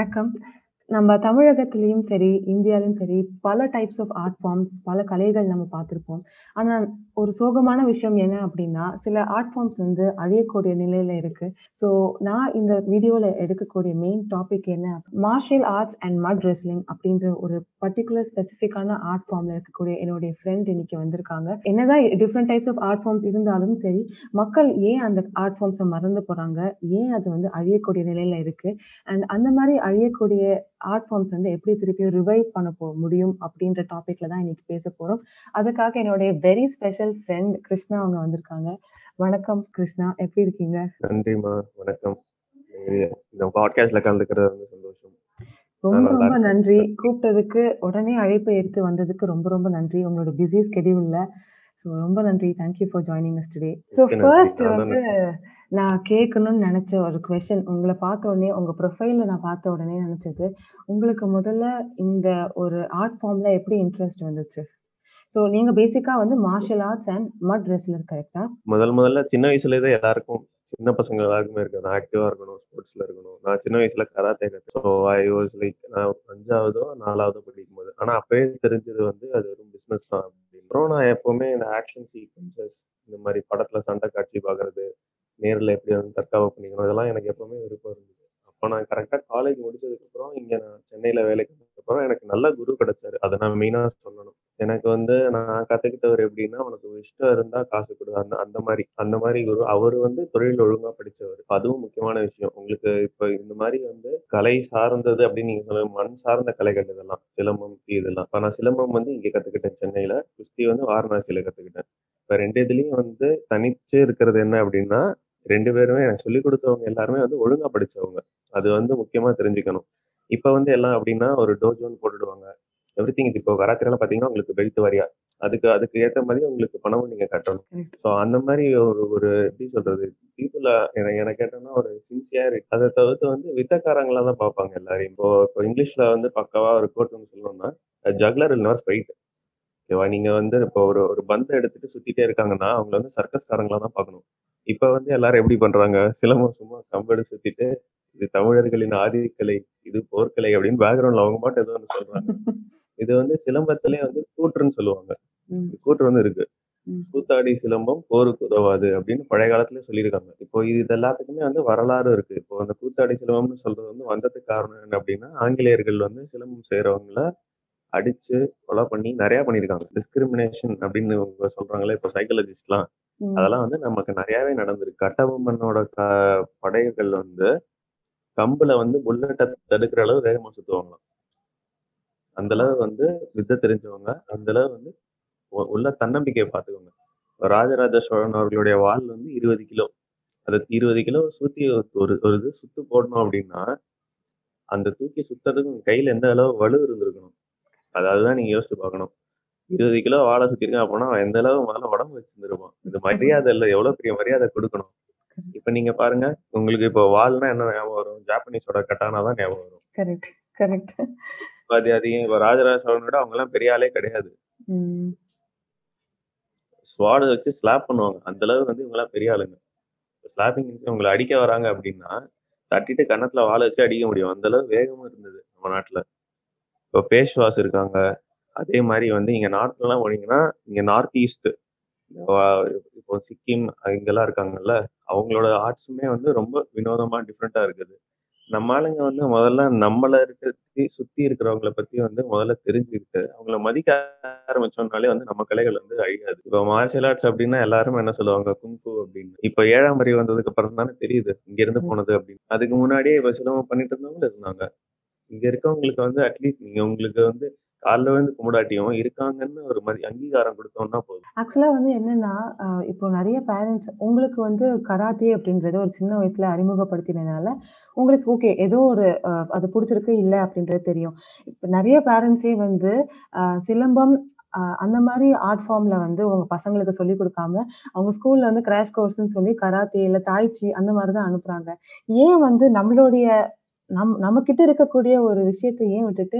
வணக்கம். நம்ம தமிழகத்திலையும் சரி, இந்தியாலையும் சரி, பல டைப்ஸ் ஆஃப் ஆர்ட் ஃபார்ம்ஸ், பல கலைகள் நம்ம பார்த்துருப்போம் ஆனால் ஒரு சோகமான விஷயம் என்ன அப்படின்னா சில ஆர்ட் ஃபார்ம்ஸ் வந்து அழியக்கூடிய நிலையில இருக்கு. ஸோ, நான் இந்த வீடியோவில் எடுக்கக்கூடிய மெயின் டாபிக் என்ன martial arts and mud wrestling அப்படின்ற ஒரு பர்ட்டிகுலர் ஸ்பெசிஃபிக்கான ஆர்ட் ஃபார்ம்ல இருக்கக்கூடிய என்னுடைய ஃப்ரெண்ட் இன்னைக்கு வந்திருக்காங்க. என்னதான் different types of art forms இருந்தாலும் சரி, மக்கள் ஏன் அந்த ஆர்ட் ஃபார்ம்ஸை மறந்து போறாங்க? ஏன் அது வந்து அழியக்கூடிய நிலையில இருக்கு? அண்ட் அந்த மாதிரி அழியக்கூடிய ஆர்ட் ஃபார்ம்ஸ் வந்து எப்படி திருப்பியும் ரிவைவ் பண்ண போ முடியும்? அப்டின்ற டாபிக்ல தான் இன்னைக்கு பேசப் போறோம். அதுக்காக என்னுடைய வெரி ஸ்பெஷல் ஃப்ரெண்ட் கிருஷ்ணா அவங்க வந்திருக்காங்க. வணக்கம் கிருஷ்ணா, எப்படி இருக்கீங்க? நன்றிம்மா. வணக்கம். இந்த பாட்காஸ்ட்ல கலந்துக்கிறது வந்து சந்தோஷம். ரொம்ப ரொம்ப. நன்றி. கூப்பிட்டதுக்கு, உடனே அழைப்பை ஏத்து வந்ததுக்கு ரொம்ப ரொம்ப நன்றி. உங்களோட பிஸி ஸ்கெட்யூல்ல. ஸோ ரொம்ப நன்றி. Thank you for joining us today. So. First வந்து நான் கேட்கணும்னு நினச்ச ஒரு கொஷின் உங்கள பார்த்த உடனே, உங்க ப்ரொஃபைல நான் பார்த்த உடனே நினச்சது உங்களுக்கு முதல்ல இந்த ஒரு ஆர்ட் ஃபார்ம்ல எப்படி இன்ட்ரெஸ்ட் வந்துச்சு? ஸோ நீங்க பேசிக்கா வந்து martial arts and mud wrestler கரெக்ட்டா? முதல் முதல்ல சின்ன வயசுலேருந்தே எல்லாருக்கும் சின்ன பசங்க எல்லாருக்குமே இருக்கு. நான் ஆக்டிவா இருக்கணும், ஸ்போர்ட்ஸ்ல இருக்கணும். நான் சின்ன வயசுல கராத்தே கத்து ஸோ ஐ வாஸ் லைக் நான் 5வதோ, 4வதோ படிக்கும்போது. ஆனா அப்பவே தெரிஞ்சது வந்து அது வெறும் பிசினஸ் தான் அப்படின்னு. அப்புறம் நான் எப்பவுமே இந்த ஆக்ஷன் சீக்வென்சஸ் இந்த மாதிரி படத்துல சண்டை காட்சி பார்க்கறது, நேரில் எப்படி வந்து தற்காப்பு பண்ணிக்கணும், இதெல்லாம் எனக்கு எப்பவுமே விருப்பம் இருந்தது. அப்போ நான் கரெக்டாக காலேஜ் முடிச்சதுக்கப்புறம் இங்கே நான் சென்னையில் வேலைக்கு வந்ததுக்கப்புறம் எனக்கு நல்ல குரு கிடைச்சாரு. அதை நான் மெயினாக சொல்லணும். எனக்கு வந்து நான் கற்றுக்கிட்டவர் எப்படின்னா, "உனக்கு இஷ்டம் இருந்தால் காசு கொடு அந்த அந்த மாதிரி அந்த மாதிரி குரு. அவர் வந்து தொழில் ஒழுங்காக படித்தவர் அதுவும் முக்கியமான விஷயம். உங்களுக்கு இப்போ இந்த மாதிரி வந்து கலை சார்ந்தது அப்படின்னு நீங்கள் சொல்ல மண் சார்ந்த கலைகள் இதெல்லாம். சிலம்பம், இதெல்லாம். இப்போ நான் சிலம்பம் வந்து இங்கே கற்றுக்கிட்டேன் சென்னையில் குஸ்தி வந்து வாரணாசியில் கற்றுக்கிட்டேன் இப்போ ரெண்டு இதுலேயும் வந்து தனிச்சு இருக்கிறது என்ன அப்படின்னா, 2 பேருமே எனக்கு சொல்லிக் குடுத்தவங்க எல்லாருமே வந்து ஒழுங்கா படிச்சவங்க. அது வந்து முக்கியமா தெரிஞ்சுக்கணும். இப்ப வந்து எல்லாம் எப்படின்னா, ஒரு டோஜோன்னு போட்டுடுவாங்க. எவ்ரிதிங் இஸ் இப்போ கராத்தேலாம் பார்த்தீங்கன்னா, உங்களுக்கு பெல்ட் வாரியா. அதுக்கு அதுக்கு ஏத்த மாரி உங்களுக்கு பணமும் நீங்க கட்டணும். ஸோ அந்த மாரி ஒரு ஒரு எப்படி சொல்றது? பீப்பிள என என்ன கேட்டோம்னா ஒரு சின்சியாரிட்டி அத தவிர்த்து வந்து வித்தக்காரங்களா தான் பார்ப்பாங்க எல்லாரையும். இப்போ இப்போ இங்கிலீஷ்ல வந்து பக்காவா ஒரு ஒண்ணு சொல்லணும்னா, ஜக்லர் நெவர் ஃபைட். ஓகேவா? நீங்க வந்து இப்போ ஒரு ஒரு பந்த எடுத்துட்டு சுத்திட்டே இருக்காங்கன்னா, அவங்கள வந்து சர்க்கஸ்காரங்களா தான் பார்க்கணும். இப்ப வந்து எல்லாரும் எப்படி பண்றாங்க? சிலம்பம் சும்மா கம்பெடுத்து சுத்திட்டு, இது தமிழர்களின் ஆதிக்கலை, இது போர்க்கலை அப்படின்னு பேக்கிரவுண்ட்ல அவங்க பாட்டு ஏதோ ஒண்ணு சொல்றாங்க. இது வந்து சிலம்பத்திலேயே வந்து கூற்றுன்னு சொல்லுவாங்க. கூற்று வந்து இருக்கு. "கூத்தாடி சிலம்பம் போருக்கு உதவாது" அப்படின்னு பழைய காலத்திலேயே சொல்லியிருக்காங்க. இப்போ இது எல்லாத்துக்குமே வந்து வரலாறு இருக்கு. இப்போ அந்த கூத்தாடி சிலம்பம்னு சொல்றது வந்து வந்ததுக்கு காரணம் என்ன அப்படின்னா, ஆங்கிலேயர்கள் வந்து சிலம்பம் செய்றவங்கள அடிச்சு, கொலை பண்ணி நெறைய பண்ணியிருக்காங்க. டிஸ்கிரிமினேஷன் அப்படின்னு இவங்க சொல்றாங்கல்ல, இப்போ சைக்காலஜிஸ்ட்லாம். அதெல்லாம் வந்து நமக்கு நெறையாவே நடந்திருக்கு. கட்டபொம்மனோட க படைகள் வந்து கம்புல வந்து புல்லட்ட தடுக்கிற அளவு வேகமா சுத்துவாங்களாம். அந்த அளவு வந்து வித்த தெரிஞ்சவங்க. அந்த அளவு வந்து உள்ள தன்னம்பிக்கைய பார்த்துக்கோங்க. ராஜராஜ சோழன் அவர்களுடைய வாள் வந்து 20 கிலோ. அத 20 கிலோ சுத்தி ஒரு ஒரு இது சுத்து போடணும் அப்படின்னா, அந்த தூக்கி சுத்துறதுக்கு கையில எந்த அளவு வலு இருந்திருக்கணும். அத அதுதான் நீங்க யோசிச்சு பார்க்கணும். 20 கிலோ வாள சுத்தியிருக்கான் அப்படின்னா, அவன் எந்த அளவு முதல்ல உடம்பு வச்சிருந்திருப்பான். இது மரியாதை இல்ல. எவ்வளோ பெரிய மரியாதை குடுக்கணும். இப்ப நீங்க பாருங்க, உங்களுக்கு இப்போ வாள்னா என்ன ஞாபகம் வரும்? ஜாப்பனீஸோட கட்டானா தான் ஞாபகம் வரும். கரெக்ட். கரெக்ட். அது அதிகம் இப்ப ராஜராஜ சோழன விட அவங்கலாம் பெரிய ஆளே கிடையாது. ஸ்வாட் வச்சு ஸ்லாப் பண்ணுவாங்க. அந்த அளவு வந்து இவங்கலாம் பெரிய ஆளுங்க. ஸ்லாப்பிங் உங்கள அடிக்க வராங்க அப்படின்னா, தட்டிட்டு கன்னத்துல வாள வச்சு அடிக்க முடியும். அந்த அளவு வேகமும் இருந்தது நம்ம நாட்டுல. இப்போ பேஷ்வாஸ் இருக்காங்க. அதே மாரி வந்து இங்க நார்த்லலாம் போனீங்கன்னா, இங்க நார்த் ஈஸ்ட் இப்போ சிக்கிம் இங்கலாம் இருக்காங்கல்ல, அவங்களோட ஆர்ட்ஸுமே வந்து ரொம்ப வினோதமா டிஃபரெண்ட்டா இருக்குது. நம்ம ஆளுங்க வந்து முதல்ல நம்மள இருக்கிற சுத்தி இருக்கிறவங்கள பத்தி வந்து முதல்ல தெரிஞ்சுக்கிட்டு, அவங்கள மதிக்க ஆரம்பிச்சோம்னாலே வந்து நம்ம கலைகள் வந்து அழியாது. இப்போ மார்ஷியல் ஆர்ட்ஸ் அப்படின்னா எல்லாரும் என்ன சொல்லுவாங்க? குங்ஃபூ அப்படின்னு. இப்ப 7ஆம் அறிவு வந்ததுக்கு அப்புறம் தானே தெரியுது. இங்க இருந்து ம். போனது அப்படின்னு. அதுக்கு முன்னாடியே இப்ப சிலம்பம் பண்ணிட்டு இருந்தவங்களும் இருந்தாங்க. இங்க இருக்கவங்களுக்கு வந்து அட்லீஸ்ட் நீங்க உங்களுக்கு வந்து காலில் வந்து கும்பிடாட்டியும் இருக்காங்கன்னு ஒரு மாதிரி அங்கீகாரம் கொடுத்தோம்னா போதும். ஆக்சுவலா வந்து என்னன்னா, இப்போ நிறைய பேரண்ட்ஸ் உங்களுக்கு வந்து கராத்தே அப்படின்றத ஒரு சின்ன வயசுல அறிமுகப்படுத்தினதுனால, உங்களுக்கு ஓகே ஏதோ ஒரு அது பிடிச்சிருக்கு இல்லை அப்படின்றது தெரியும். இப்போ நிறைய பேரண்ட்ஸே வந்து சிலம்பம் அந்த மாதிரி ஆர்ட் ஃபார்ம்ல வந்து உங்க பசங்களுக்கு சொல்லிக் கொடுக்காம அவங்க ஸ்கூல்ல வந்து கிராஷ் கோர்ஸ்ன்னு சொல்லி கராத்தே, இல்ல தாய்ச்சி அந்த மாதிரி தான் அனுப்புறாங்க. ஏன் வந்து நம்மளுடைய நம் நம்மகிட்ட இருக்கக்கூடிய ஒரு விஷயத்த ஏன் விட்டுட்டு,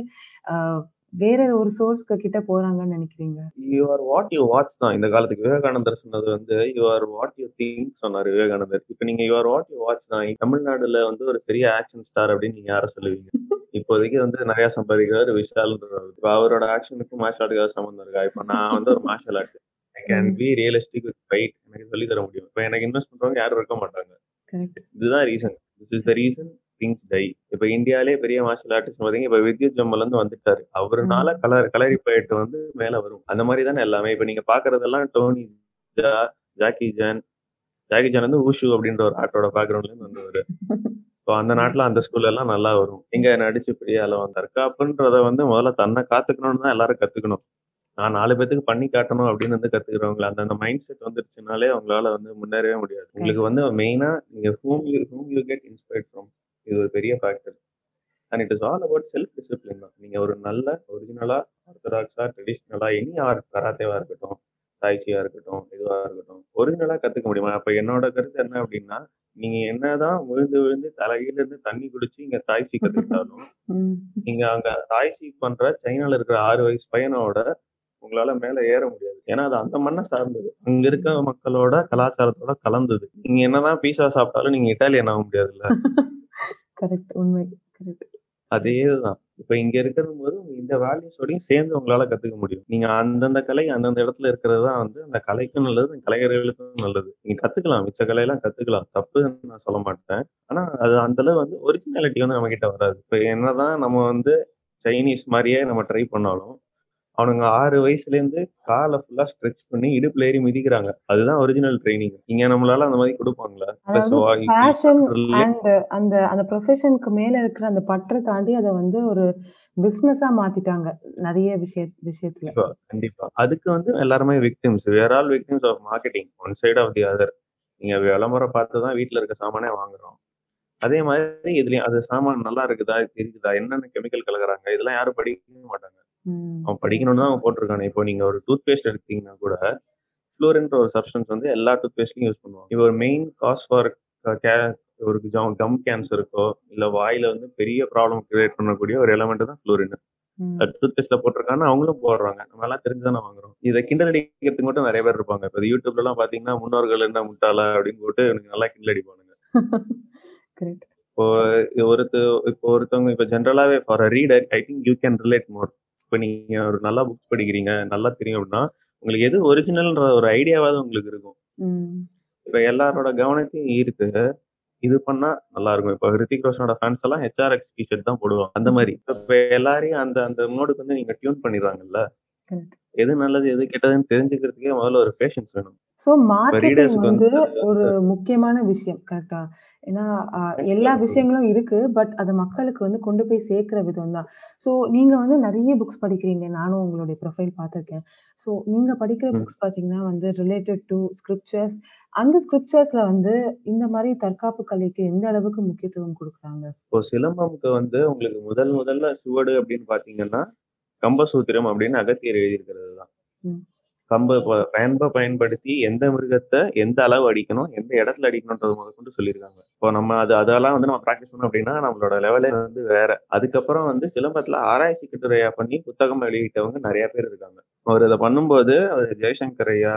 வேற ஒரு சோர்ஸ்க்கு கிட்ட போறாங்கன்னு நினைக்கிறீங்க? You are what you watch தான். இந்த காலத்துக்கு விவேகானந்தர் சொன்னது வந்து, you are what you think சொன்னாரு விவேகானந்தர். இப்ப நீங்க you are what you watch தான். தமிழ்நாடுல வந்து ஒரு பெரிய ஆக்ஷன் ஸ்டார் அப்படின்னு நீங்க யார சொல்லுவீங்க? இப்போதைக்கு வந்து நெறைய சம்பாதிக்கிறாரு விஷால்ன்றவர். இப்ப அவரோட ஆக்ஷனுக்கும் மார்ஷல் ஏதாவது சம்மந்தம் இருக்கா? இப்ப நான் வந்து ஒரு martial art. I can. Be realistic with fight. எனக்கு சொல்லி தர முடியும். இப்ப எனக்கு இன்வெஸ்ட் பண்றவங்க யாரும் இருக்க மாட்டாங்க. இதுதான் reason. This is the reason things die. இப்ப இந்தியாலயே பெரிய மார்ஷல் ஆர்டிஸ்ட் பாத்தீங்க, இப்ப வித்யுத் ஜம்மல்லேருந்து வந்துட்டாரு. அவருனால ம். கல களரி பயிட்டு வந்து மேல வரும். அந்த மாரி தானே எல்லாமே. இப்ப நீங்க பாக்குறதெல்லாம் Tony Jaa, Jackie Chan. Jackie Chan வந்து வூஷு அப்படின்ற ஒரு ஆர்ட்டோட பேக்ரவுண்ட்ல இருந்து வந்தவரு. ஸோ அந்த நாட்டுல அந்த ஸ்கூல்ல எல்லாம் நல்லா வரும். எங்க நடிச்சு பெரிய ஆளா வந்தாரு. தற்காப்புன்றத வந்து முதல்ல தன்னை காத்துக்கணும்னு தான் எல்லாரும் கத்துக்கணும். நான் 4 பேத்துக்கு பண்ணி காட்டணும் அப்படின்னு வந்து கத்துக்கிறவங்க அந்தந்த மைண்ட் செட் வந்துருச்சுனாலே அவங்களால வந்து முன்னேறவே முடியாது. உங்களுக்கு வந்து மெயினா நீங்க whom you whom you get inspired from இது ஒரு பெரிய factor. And it is all about self discipline தான். நீங்க ஒரு நல்ல ஒரிஜினலா, ஆர்த்தடாக்ஸா, ட்ரெடிஷனலா எனி ஆர்ட் கராத்தேவா இருக்கட்டும், டாய்ச்சியா இருக்கட்டும், இதுவா இருக்கட்டும். ஒரிஜினலா கத்துக்க முடியுமா? அப்ப என்னோட கருத்து என்ன அப்படின்னா, நீங்க என்னதான் விழுந்து விழுந்து தலைகீழ இருந்து தண்ணி குடிச்சு இங்க தாய்ச்சி கத்துக்கிட்டாலும், ம். நீங்க அங்க தாய்ச்சி பண்ற சைனால இருக்கிற 6 வயசு பையனோட உங்களால மேல ஏற முடியாது. ஏன்னா அது அந்த மண்ண சார்ந்தது. அங்க இருக்க மக்களோட கலாச்சாரத்தோட கலந்தது. நீங்க என்னதான் பீஸா சாப்பிட்டாலும் நீங்க இட்டாலியன் ஆக முடியாதுல்ல. கரெக்ட். உண்மை. கரெக்ட். அதேதான். இப்ப இங்க இருக்கும்போது இந்த வேல்யூஸோடையும் சேர்ந்து உங்களால கத்துக்க முடியும். நீங்க அந்தந்த கலை அந்தந்த இடத்துல இருக்கிறது தான் வந்து அந்த கலைக்கும் நல்லது, கலைஞர்களுக்கும் நல்லது. நீங்க கத்துக்கலாம். மிச்ச கலையெல்லாம் கத்துக்கலாம். தப்புன்னு நான் சொல்ல மாட்டேன். ஆனா அது அந்த அளவு வந்து ஒரிஜினாலிட்டி வந்து நம்ம கிட்ட வராது. இப்ப என்னதான் நம்ம வந்து சைனீஸ் மாதிரியே நம்ம ட்ரை பண்ணாலும், அவனுங்க 6 வயசுலேருந்து கால ஃபுல்லா ஸ்ட்ரெச் பண்ணி இடுப்புல ஏறி மிதிக்கிறாங்க. அதுதான் ஒரிஜினல் ட்ரெய்னிங். இங்க நம்மளால அந்த மாரி குடுப்பாங்களா? பேஷன் அண்ட் அந்த அந்த ப்ரொஃபஷனுக்கு மேல இருக்கிற அந்த பற்ற தாண்டி அத வந்து ஒரு பிசினஸா மாத்திட்டாங்க. நெறைய விஷய விஷயத்துல. கண்டிப்பா. அதுக்கு வந்து எல்லாருமே victims. We are all victims of marketing. One side of the other. நீங்க விளம்பரம் பார்த்து தான் வீட்ல இருக்க சாமானே வாங்குறோம். அதே மாதிரி இதுலயும் அது சாமான் நல்லா இருக்குதா? இருக்குதா? என்னென்ன கெமிக்கல் கலக்குறாங்க? இதெல்லாம் யாரும் படிக்கவே மாட்டாங்க. ம். அவன் படிக்கணும்னு தான் அவன் போட்டுருக்கானே. இப்போ நீங்க ஒரு டூத் பேஸ்ட் எடுத்தீங்கன்னா கூட, ஃப்ளூரின்ற ஒரு சப்ஸ்டன்ஸ் வந்து எல்லா டூத் பேஸ்ட்லயும் யூஸ் பண்ணுவாங்க. இது ஒரு மெயின் காஸ் ஃபார் க கே ஒரு ஜம் கம் கேன்சருக்கோ, இல்ல வாயில வந்து பெரிய ப்ராப்ளம் கிரியேட் பண்ணக்கூடிய ஒரு எலிமெண்ட் தான் ஃப்ளூரின். ம். அது டூத் பேஸ்ட்ல போட்டிருக்கான்னு அவங்களும் போடுறாங்க. நம்ம எல்லாம் தெரிஞ்சு தானே வாங்குறோம். இத கிண்டல் அடிக்கிறதுக்கு மட்டும் நெறைய பேர் இருப்பாங்க. இப்ப யூடியூப்லலாம் பார்த்தீங்கன்னா, முன்னோர்கள் என்ன முட்டாளா? அப்படின்னு போட்டு எனக்கு நல்லா கிண்டல் அடிப்பானுங்க. கரெக்ட். இப்போ ஒருத்த இப்போ ஒருத்தவங்க இப்ப ஜெனரலாவே for a reader I think you can relate more. இப்ப நீங்க ஒரு நல்லா புக்ஸ் படிக்கிறீங்க, நல்லா தெரியும் அப்படின்னா, உங்களுக்கு எது ஒரிஜினல்ன்ற ஒரு ஐடியாவாவது உங்களுக்கு இருக்கும். இப்ப எல்லாரோட கவனத்தையும் ஈர்த்து, இது பண்ணா நல்லா இருக்கும். இப்ப ஹிருத்திக் ரோஷனோட ஃபேன்ஸ் எல்லாம் ஹெச்ஆர்எக்ஸ் டி ஷர்ட் தான் போடுவாங்க. அந்த மாரி. இப்ப எல்லாரையும் அந்த அந்த மோடுக்கு வந்து நீங்க டியூன் பண்ணிடுறாங்கல்ல. கரெக்ட். எது நல்லது, எது கெட்டதுன்னு தெரிஞ்சுக்கிறதுக்கே முதல்ல ஒரு பேஷன்ஸ் வேணும். ஸோ மார்க்கெட்டிங் வந்து ஒரு முக்கியமான விஷயம். கரெக்ட்டா? ஏன்னா, எல்லா விஷயங்களும் இருக்கு. பட் அத மக்களுக்கு வந்து கொண்டு போய் சேர்க்கிற விதம் தான். ஸோ நீங்க வந்து நெறைய புக்ஸ் படிக்கிறீங்க. நானும் உங்களுடைய ப்ரொஃபைல் பார்த்துருக்கேன். ஸோ நீங்க படிக்கிற. புக்ஸ் பார்த்தீங்கன்னா வந்து ரிலேட்டட் டூ ஸ்கிரிப்சர்ஸ். அந்த ஸ்கிரிப்சர்ஸ்ல வந்து இந்த மாரி தற்காப்பு கலைக்கு எந்த அளவுக்கு முக்கியத்துவம் குடுக்குறாங்க? இப்போ சிலம்பம்க்கு வந்து உங்களுக்கு முதல் முதல்ல சுவடு அப்படின்னு பார்த்தீங்கன்னா, கம்பசூத்திரம் அப்படின்னு அகத்தியர் எழுதியிருக்கிறது தான். கம்ப பயன்ப பயன்படுத்தி எந்த மிருகத்த எந்த அளவு அடிக்கணும், எந்த இடத்துல அடிக்கணும்ன்றத முதற்கொண்டு சொல்லியிருக்காங்க. இப்போ நம்ம அது அதெல்லாம் வந்து நம்ம பிராக்டிஸ் பண்ணோம் அப்படின்னா, நம்மளோட லெவலே வந்து வேற. அதுக்கப்புறம் வந்து சிலம்பத்துல ஆராய்ச்சி கட்டுரையா பண்ணி புத்தகம் வெளியிட்டவங்க நெறைய பேர் இருக்காங்க. அவரு இத பண்ணும்போது அவரு ஜெய்சங்கர் ஐயா,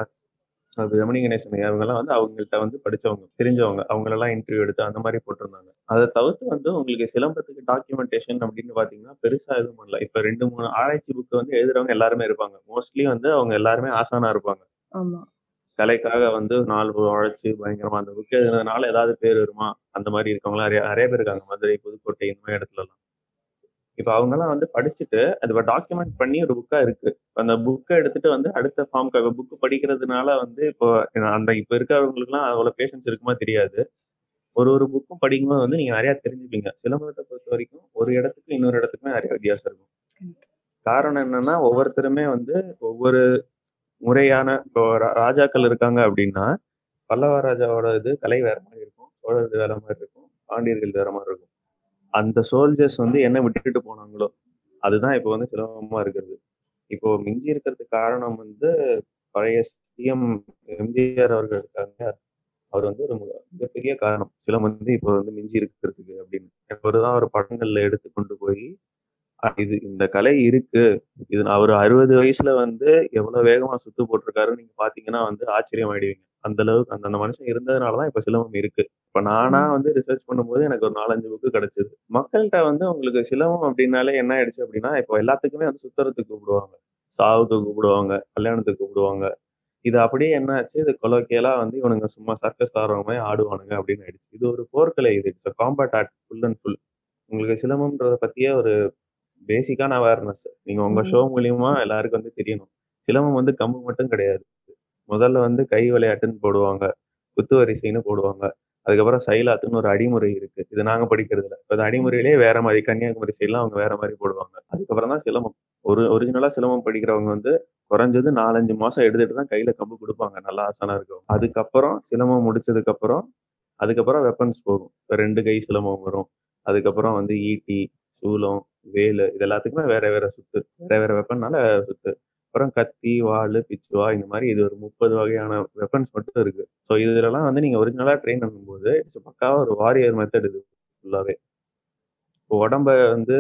அது ரமணி கணேசன் ஐயா இவங்கலாம் வந்து அவங்கள்ட்ட வந்து படிச்சவங்க, தெரிஞ்சவங்க. அவங்களெல்லாம் இன்டர்வியூ எடுத்து அந்த மாரி போட்டிருந்தாங்க. அத தவிர்த்து வந்து உங்களுக்கு சிலம்பத்துக்கு டாக்குமெண்டேஷன் அப்படின்னு பார்த்தீங்கன்னா, பெருசா எதுவும் பண்ணல. இப்ப 2, 3 ஆராய்ச்சி புக் வந்து எழுதுறவங்க எல்லாருமே இருப்பாங்க. மோஸ்ட்லி வந்து அவங்க எல்லாருமே ஆசானா இருப்பாங்க. கலைக்காக வந்து நாள் உழைச்சு பயங்கரமா அந்த புக் எழுதுனதுனால ஏதாவது பேர் வருமா? அந்த மாரி இருக்கவங்கலாம் நெறைய நெறைய பேர் இருக்காங்க. மதுரை, புதுக்கோட்டை இந்த மாரி இடத்துலலாம். இப்ப அவங்கலாம் வந்து படிச்சுட்டு, அத டாக்குமெண்ட் பண்ணி ஒரு புக்கா இருக்கு. அந்த புக்க எடுத்துட்டு வந்து அடுத்த ஃபார்ம்க்காக புக் படிக்கிறதுனால வந்து இப்போ அந்த இப்ப இருக்கிறவங்களுக்குலாம் அவ்வளோ பேஷன்ஸ் இருக்குமா தெரியாது. ஒரு ஒரு புக்கும் படிக்கும்போது வந்து நீங்க நெறைய தெரிஞ்சுப்பீங்க. சிலம்பத்த பொறுத்தவரைக்கும் ஒரு இடத்துக்கும் இன்னொரு இடத்துக்குமே நெறைய வித்தியாசம் இருக்கும். காரணம் என்னன்னா, ஒவ்வொருத்தருமே வந்து ஒவ்வொரு முறையான இப்போ ராஜாக்கள் இருக்காங்க அப்படின்னா, பல்லவ ராஜாவோட இது கலை வேற மாரி இருக்கும். சோழரது வேற மாரி இருக்கும். பாண்டியர்கள் வேற மாரி இருக்கும். அந்த சோல்ஜர்ஸ் வந்து என்ன விட்டுட்டு போனாங்களோ, அதுதான் இப்போ வந்து சிலம்பமா இருக்கிறது. இப்போ மிஞ்சி இருக்கிறதுக்கு காரணம் வந்து பழைய சிஎம் எம்ஜிஆர் அவர்கள் இருக்காங்க. அவர் வந்து ஒரு மிகப்பெரிய காரணம். சிலம்பம் வந்து இப்போ வந்து மிஞ்சி இருக்கிறதுக்கு அப்படின்னு. அவர் தான் ஒரு படங்கள்ல எடுத்து கொண்டு போய், இது இந்த கலை இருக்கு இது அவர் அறுபது வயசுல வந்து எவ்வளவு வேகமா சுத்து போட்டிருக்காருன்னு நீங்க பாத்தீங்கன்னா வந்து ஆச்சரியம் ஆயிடுவீங்க அந்த அளவுக்கு அந்த அந்த மனுஷன் இருந்ததுனாலதான் இப்ப சிலம்பம் இருக்கு. இப்ப நானா. வந்து ரிசர்ச் பண்ணும்போது எனக்கு ஒரு நாலஞ்சு புக்கு கிடைச்சது. மக்கள்கிட்ட வந்து உங்களுக்கு சிலம்பம் அப்படின்னாலே என்ன ஆயிடுச்சு அப்படின்னா இப்போ எல்லாத்துக்குமே வந்து சுத்தறதுக்கு கூப்பிடுவாங்க. சாவுக்கு கூப்பிடுவாங்க கல்யாணத்துக்கு கூப்பிடுவாங்க. இது அப்படியே என்ன ஆச்சு? இது கொலோக்கியலா வந்து இவனுங்க சும்மா சர்க்கஸ் மாதிரி ஆடுவானுங்க அப்படின்னு ஆயிடுச்சு. இது ஒரு போர்க்கலை. இது it's combat art full and full உங்களுக்கு சிலம்பம்ன்றத பத்தியே ஒரு பேசிக்கான அவேர்னஸ் நீங்க உங்க. ஷோ மூலியமா எல்லாருக்கும் வந்து தெரியணும். சிலம்பம் வந்து கம்பு மட்டும் கிடையாது. முதல்ல வந்து கை விளையாட்டுன்னு போடுவாங்க. குத்து வரிசைன்னு போடுவாங்க. அதுக்கப்புறம் சைலாத்துன்னு ஒரு அடிமுறை இருக்கு. இது நாங்க படிக்கிறதுல இப்போ அடிமுறையிலேயே வேற மாதிரி கன்னியாகுமரி சைட்லாம் அவங்க வேற மாதிரி போடுவாங்க. அதுக்கப்புறம் தான் சிலம்பம். ஒரு ஒரிஜினலா சிலம்பம் படிக்கிறவங்க வந்து குறைஞ்சது நாலஞ்சு மாசம் எடுத்துட்டு தான் கையில கம்பு கொடுப்பாங்க. நல்லா ஆசனா இருக்கும் அதுக்கப்புறம் சிலம்பம் முடிச்சதுக்கு அப்புறம் அதுக்கப்புறம் வெப்பன்ஸ் போகும். இப்போ ரெண்டு கை சிலம்பம் வரும். அதுக்கப்புறம் வந்து ஈட்டி சூலம் வேலு இது எல்லாத்துக்குமே வேற வேற சுத்து. வேற வேற வெப்பன்னால சுத்து. அப்புறம் கத்தி வாள் பிச்சுவா இந்த மாதிரி இது ஒரு முப்பது வகையான வெப்பன்ஸ் மட்டும் இருக்கு ஸோ இதுலலாம் வந்து நீங்க ஒரிஜினலா ட்ரெயின் பண்ணும்போது இட்ஸ் பக்காவா ஒரு வாரியர் மெத்தட் இது ஃபுல்லாவே இப்போ உடம்ப வந்து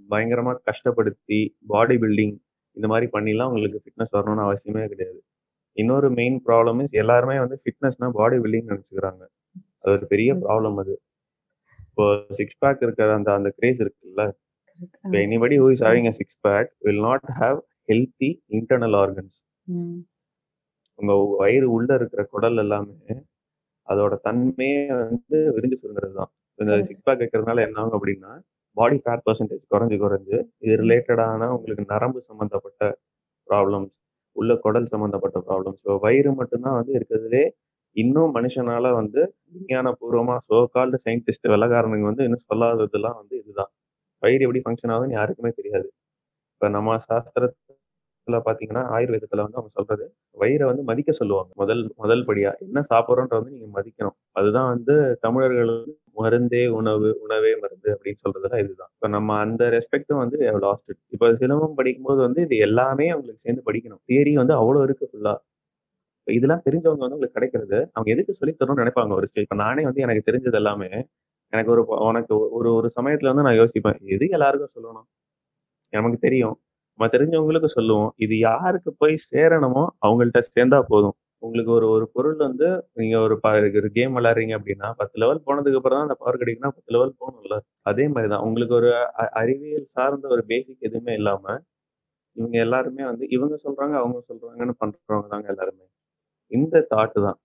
பயங்கரமா கஷ்டப்படுத்தி பாடி பில்டிங் இந்த மாதிரி பண்ணிலாம் உங்களுக்கு ஃபிட்னஸ் வரணும்னு அவசியமே கிடையாது இன்னொரு மெயின் ப்ராப்ளம் இஸ் எல்லாருமே வந்து ஃபிட்னஸ்னா பாடி பில்டிங் நினைச்சுக்கிறாங்க அது ஒரு பெரிய. ப்ராப்ளம் அது இப்போ சிக்ஸ் பேக் இருக்கிற அந்த அந்த கிரேஸ் இருக்குல்ல. இப்போ. Anybody who is having a six pack will not have healthy internal organs. உங்க வயிறு உள்ள இருக்கிற குடல் எல்லாமே அதோட தன்மையே வந்து விரிஞ்சு சுருங்கிறது தான் இந்த. சிக்ஸ் பேக் வைக்கிறதுனால என்ன ஆகும் அப்படின்னா பாடி ஃபேட் பர்சன்டேஜ் குறைஞ்சு குறைஞ்சு இது. ரிலேட்டடான உங்களுக்கு நரம்பு சம்பந்தப்பட்ட ப்ராப்ளம்ஸ் உள்ள குடல் சம்பந்தப்பட்ட ப்ராப்ளம்ஸ் ஸோ வயிறு மட்டும்தான் வந்து இருக்கிறதுலே இன்னும் மனுஷனால வந்து விஞ்ஞான பூர்வமா சோ கால்டு சயின்டிஸ்ட் வெள்ளக்காரனுங்க வந்து இன்னும் சொல்லாததெல்லாம் வந்து இதுதான் வயிறு எப்படி ஃபங்க்ஷன் ஆகுதுன்னு யாருக்குமே தெரியாது இப்ப நம்ம சாஸ்திரத்துல பாத்தீங்கன்னா ஆயுர்வேதத்துல வந்து அவங்க சொல்றது வயிறை வந்து மதிக்க சொல்லுவாங்க. முதல் முதல் படியா என்ன சாப்பிட்றோன்ற வந்து நீங்க மதிக்கணும். அதுதான் வந்து தமிழர்கள் மருந்தே உணவு உணவே மருந்து அப்படின்னு சொல்றதுல இதுதான். இப்போ நம்ம அந்த ரெஸ்பெக்டும் வந்து லாஸ்ட் இப்ப சிலம்பம் படிக்கும்போது வந்து இது எல்லாமே அவங்களுக்கு சேர்ந்து படிக்கணும். தியரி வந்து அவ்வளவு இருக்கு ஃபுல்லா இதெல்லாம் தெரிஞ்சவங்க வந்து உங்களுக்கு கிடைக்கிறது. அவங்க எதுக்கு சொல்லி தரணும்னு நினைப்பாங்க ஒரு ஸ்டேஜ் இப்போ நானே வந்து எனக்கு தெரிஞ்சது எல்லாமே எனக்கு ஒரு உனக்கு ஒரு ஒரு சமயத்துல வந்து நான் யோசிப்பேன் எது எல்லாருக்கும் சொல்லணும்? நமக்கு தெரியும். நம்ம தெரிஞ்சவங்களுக்கு சொல்லுவோம் இது யாருக்கு போய் சேரணுமோ அவங்கள்ட்ட சேர்ந்தா போதும். உங்களுக்கு ஒரு ஒரு பொருள் வந்து நீங்க ஒரு ப- ஒரு கேம் விளையாடுறீங்க அப்படின்னா பத்து லெவல் போனதுக்கு அப்புறம் தான் அந்த பவர் கிடைக்குன்னா பத்து லெவல் போகணும்ல. அதே மாதிரி தான் உங்களுக்கு ஒரு அ- அறிவியல் சார்ந்த ஒரு பேசிக் எதுவுமே இல்லாம இவங்க எல்லாருமே வந்து இவங்க சொல்றாங்க அவங்க சொல்றாங்கன்னு பண்றவங்க தாங்க எல்லாருமே. இந்த தாட்டு தான்.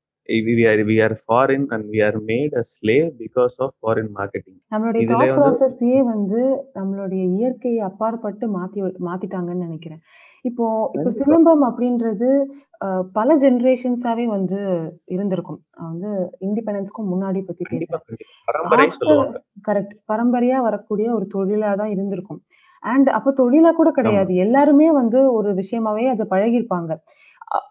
We are we are foreign and we are made a slave because of foreign marketing நம்மளுடைய தாட் வந்து ப்ராசஸையே வந்து நம்மளுடைய இயற்கையை அப்பாற்பட்டு மாத்தி மாத்திட்டாங்கன்னு நினைக்கிறேன். இப்போ இப்போ சிலம்பம் அப்படின்றது பல ஜெனரேஷன்ஸாவே வந்து இருந்திருக்கும். வந்து இண்டிபெண்டன்ஸ்க்கும் முன்னாடி பத்தி பேசுறேன். கரெக்ட் பரம்பரையா வரக்கூடிய ஒரு தொழிலா தான் இருந்திருக்கும். அண்ட் அப்போ தொழிலா கூட கிடையாது. எல்லாருமே வந்து ஒரு விஷயமாவே அதை பழகிருப்பாங்க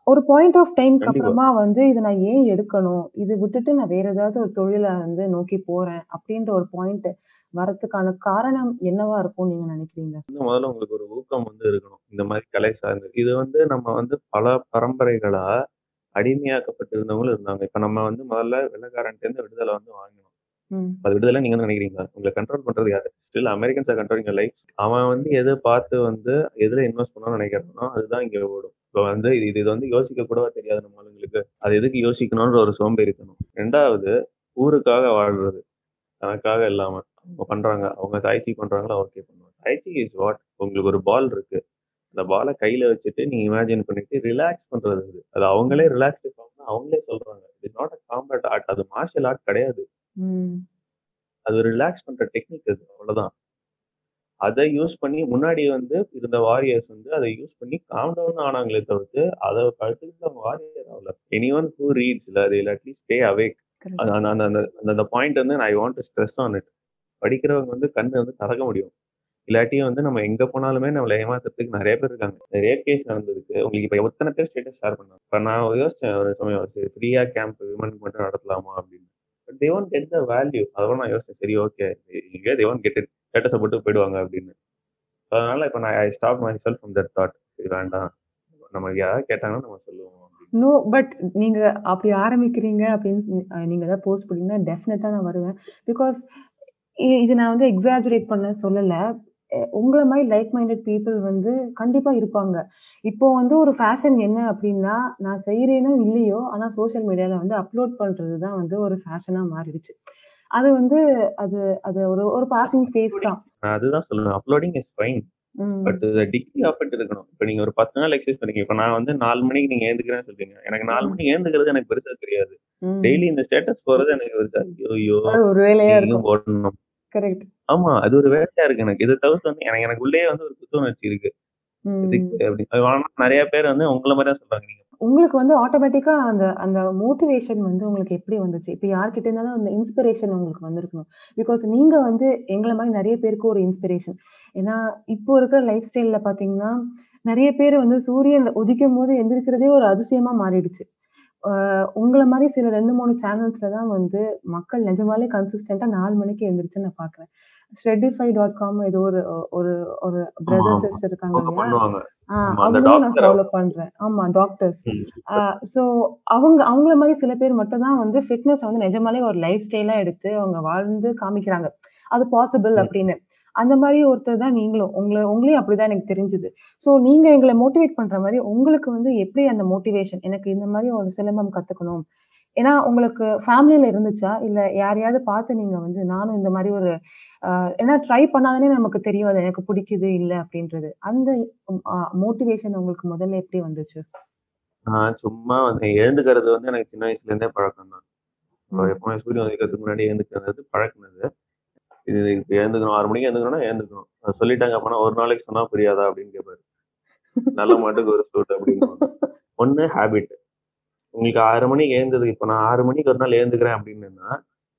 ஒரு பாயிண்ட் ஆஃப் டைம்க்கு அப்புறமா வந்து இதை நான் ஏன் எடுக்கணும்? இது விட்டுட்டு நான் வேற ஏதாவது ஒரு தொழிலை வந்து நோக்கி போறேன் அப்படின்ற ஒரு பாயிண்ட் வரதுக்கான காரணம் என்னவா இருக்கும் நீங்க நினைக்கிறீங்க? முதல்ல உங்களுக்கு ஒரு ஊக்கம் வந்து இருக்கணும். இந்த மாதிரி கலை சார்ந்து. இது வந்து நம்ம வந்து பல பரம்பரைகளா அடிமையாக்கப்பட்டிருந்தவங்களும் இருந்தாங்க. இப்ப நம்ம வந்து முதல்ல வெள்ளக்காரன்ட்டு இருந்து விடுதலை வந்து வாங்கணும் அது விடுதலை நீங்க நினைக்கிறீங்களா? உங்களை கண்ட்ரோல் பண்றது யாரு? ஸ்டில் அமெரிக்கன்ஸ் கண்ட்ரோலிங் லைஃப் அவன் வந்து எதை பார்த்து வந்து எதுல இன்வெஸ்ட் பண்ணணும்னு நினைக்கிறானோ அதுதான் இங்க ஓடும். இப்போ வந்து இது இது வந்து யோசிக்க கூடவா தெரியாது நம்ம ஆளுங்களுக்கு. அது எதுக்கு யோசிக்கணும்ன்ற ஒரு சோம்பேறித்தனம். ரெண்டாவது ஊருக்காக வாழ்றது. தனக்காக இல்லாம. அவங்க பண்றாங்க. அவங்க தாய்ச்சி பண்றாங்களா ஓகே பண்ணுவாங்க. தாய்ச்சி இஸ் வாட் உங்களுக்கு ஒரு பால் இருக்கு. அந்த பாலை கையில வச்சுட்டு நீங்க இமேஜின் பண்ணிட்டு ரிலாக்ஸ் பண்றது அது. அது அவங்களே ரிலாக்ஸ் அவங்களே சொல்றாங்க. It's not a combat art அது மார்ஷியல் ஆர்ட் கிடையாது. அது ரிலாக்ஸ் பண்ற டெக்னிக் அது. அவ்வளவுதான். அதை யூஸ் பண்ணி முன்னாடி வந்து இருந்த வாரியர்ஸ் வந்து அதை யூஸ் பண்ணி காம் டவுன் ஆனாங்களே தவிர்த்து அதை கழுத்துக்கு அவங்க வாரியர் ஆகல. எனி ஒன் ஹூ ரீட்ஸ் இல்லை அது அட்லீஸ்ட் ஸ்டே அவேக் அந்த அந்த பாயிண்ட் வந்து I want to stress on it படிக்கிறவங்க வந்து கண்ணு வந்து திறக்க முடியும். இல்லாட்டியும் வந்து நம்ம எங்க போனாலுமே நம்மளை ஏமாத்துறதுக்கு நிறைய பேர் இருக்காங்க. நிறைய கேஸ் நடந்திருக்கு உங்களுக்கு இப்ப எத்தனை பேர் ஸ்டேட்டஸ் ஷேர் பண்ணாங்க? இப்ப நான் யோசிச்சேன் ஒரு சமயம் சரி ஃப்ரீயா கேம்ப் விமனுக்கு மட்டும் நடத்தலாமா அப்படின்னு. But they won't get the value அதெல்லாம் நான் யோசிச்சேன் சரி ஓகே இங்கே தே ஒன்ட் கெட் இட் ஸ்டேட்டஸை போட்டு போயிடுவாங்க அப்படின்னு. அதனால இப்போ நான் I stop myself from that thought சரி வேண்டாம். நமக்கு யாராவது கேட்டாங்கன்னா நம்ம சொல்லுவோம் நோ பட் நீங்க அப்படி ஆரம்பிக்கிறீங்க அப்படின்னு நீங்க ஏதாவது போஸ்ட் பண்ணீங்கன்னா டெஃபினட்டா நான் வருவேன். பிகாஸ் இது நான் வந்து எக்ஸாஜுரேட் பண்ண சொல்லல. உங்களை மாதிரி லைக் மைண்டட் பீப்பிள் வந்து கண்டிப்பா இருப்பாங்க. இப்போ வந்து ஒரு ஃபேஷன் என்ன அப்படின்னா நான் செய்கிறேனோ இல்லையோ, ஆனா சோசியல் மீடியால வந்து அப்லோட் பண்ணுறது தான் வந்து ஒரு ஃபேஷனா மாறிடுச்சு. அது வந்து அது அது ஒரு ஒரு பாசிங் ஃபேஸ் தான். அதுதான் சொல்லுவேன். Uploading is fine. But degree of it இருக்கணும். இப்ப நீங்க ஒரு 10 நாள் எக்சர்சைஸ் பண்ணீங்க. இப்ப நான் வந்து 4 மணிக்கு நீங்க எழுந்துக்கிறேன்னு சொல்றீங்க. எனக்கு 4 ம். மணிக்கு எழுந்துக்கிறது எனக்கு பெருசா தெரியாது. டெய்லி இந்த ஸ்டேட்டஸ் போடுறது எனக்கு பெருசா! அது ஒரு வேலையா இருக்கும். போடணும். கரெக்ட். ஆமா. அது ஒரு வேலையா இருக்கு எனக்கு. இத தவிர்த்து வந்து எனக்கு எனக்கு உள்ளேயே வந்து ஒரு புத்துணர்ச்சி இருக்கு. அப்டி ஆனா நெறைய பேர் வந்து உங்கள மாரி தான் சொல்றாங்க. நீங்க உங்களுக்கு வந்து ஆட்டோமேட்டிக்கா அந்த அந்த மோட்டிவேஷன் வந்து உங்களுக்கு எப்படி வந்துச்சு? இப்ப யார்கிட்ட இருந்தாலும் அந்த இன்ஸ்பிரேஷன் உங்களுக்கு வந்திருக்கணும். பிகாஸ் நீங்க வந்து எங்களை மாதிரி நிறைய பேருக்கு ஒரு இன்ஸ்பிரேஷன். ஏன்னா, இப்போ இருக்கிற லைஃப் ஸ்டைல்ல பார்த்தீங்கன்னா, நிறைய பேர் வந்து சூரியன் உதிக்கும் போது எந்திரிக்கிறதே ஒரு அதிசயமா மாறிடுச்சு. உங்களை மாதிரி சில 2, 3 சேனல்ஸ்ல தான் வந்து மக்கள் நிஜமாலே கன்சிஸ்டண்டா நாலு மணிக்கு எந்திரிச்சு நான் பார்க்குறேன். Shredify.com ஏதோ ஒரு ஒரு ஒரு பிரதர். சிஸ்டர் இருக்காங்க நான் ஃபாலோ. பண்றேன். ஆமா டாக்டர்ஸ். ஸோ அவங்க அவங்கள மாரி சில பேர் மட்டும் தான் வந்து ஃபிட்னஸ வந்து நிஜமாலே ஒரு லைஃப் ஸ்டைலா எடுத்து அவங்க வாழ்ந்து காமிக்கிறாங்க. அது பாசிபிள். அப்படின்னு. அந்த மாரி ஒருத்தர் தான் நீங்களும். உங்கள உங்களையும் அப்படிதான் எனக்கு தெரிஞ்சது. ஸோ நீங்க எங்கள மோட்டிவேட் பண்ற மாரி உங்களுக்கு வந்து எப்படி அந்த மோட்டிவேஷன் எனக்கு இந்த மாரி ஒரு சிலம்பம் கத்துக்கணும். ஏன்னா உங்களுக்கு ஃபேமிலில இருந்துச்சா? இல்ல யாரையாவது பார்த்து நீங்க வந்து நானும் இந்த மாரி ஒரு ஏன்னா ட்ரை பண்ணா தானே நமக்கு தெரியும். அது எனக்கு பிடிக்குது, இல்ல அப்படின்றது. அந்த மோட்டிவேஷன் உங்களுக்கு முதல்ல எப்படி வந்துச்சு? நான் சும்மா வந்து எழுந்துக்கிறது வந்து எனக்கு சின்ன வயசுல இருந்தே பழக்கம் தான். எப்பவுமே சூரியன் உதிக்கிறதுக்கு முன்னாடி எழுந்துக்கிறது பழக்குனது. இது எழுந்துக்கணும் 6 மணிக்கு எழுந்துக்கணும்னா எழுந்துக்கணும். சொல்லிட்டாங்க அப்பன்னா ஒரு நாளைக்கு சொன்னா புரியாதா? அப்படின்னு கேட்பாரு. நல்ல மாட்டுக்கு ஒரு சூட் அப்படின்னுவாங்க. ஒண்ணு ஹேபிட். உங்களுக்கு 6 மணிக்கு எழுந்தது இப்ப நான் 6 மணிக்கு ஒரு நாள் எழுந்துக்கிறேன் அப்படின்னேன்னா,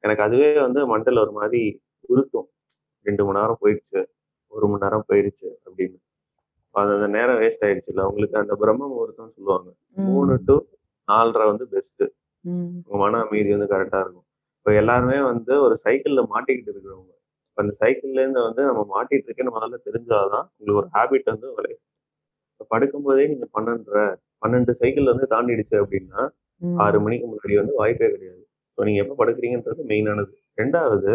எனக்கு அதுவே வந்து மண்டையில ஒரு மாரி உறுத்தும். 2 மணி நேரம் போயிடுச்சு. 1 மணி நேரம் போயிடுச்சு அப்படின்னு. அந்த நேரம் வேஸ்ட் ஆயிடுச்சுல்ல. உங்களுக்கு அந்த பிரம்ம முகூர்த்தம்னு சொல்லுவாங்க. 3 ம். டூ 4:30 வந்து பெஸ்ட்டு. ம். உங்க மன அமைதி வந்து கரெக்ட்டா இருக்கும். இப்ப எல்லாருமே வந்து ஒரு சைக்கிள்ல மாட்டிக்கிட்டு இருக்கிறவங்க. இப்ப அந்த சைக்கிள்லேருந்து வந்து நம்ம மாட்டிட்டு இருக்கேன்னு முதல்ல தெரிஞ்சா தான் உங்களுக்கு ஒரு ஹேபிட் வந்து வரும். இப்ப படுக்கும்போதே நீங்க 12:30 12 சைக்கிள் வந்து தாண்டிடுச்சு அப்படின்னா, 6 ம். மணிக்கு முன்னாடி வந்து வாய்ப்பே கிடையாது. ஸோ நீங்க எப்ப படுக்கிறீங்கன்றது மெயினானது. 2வது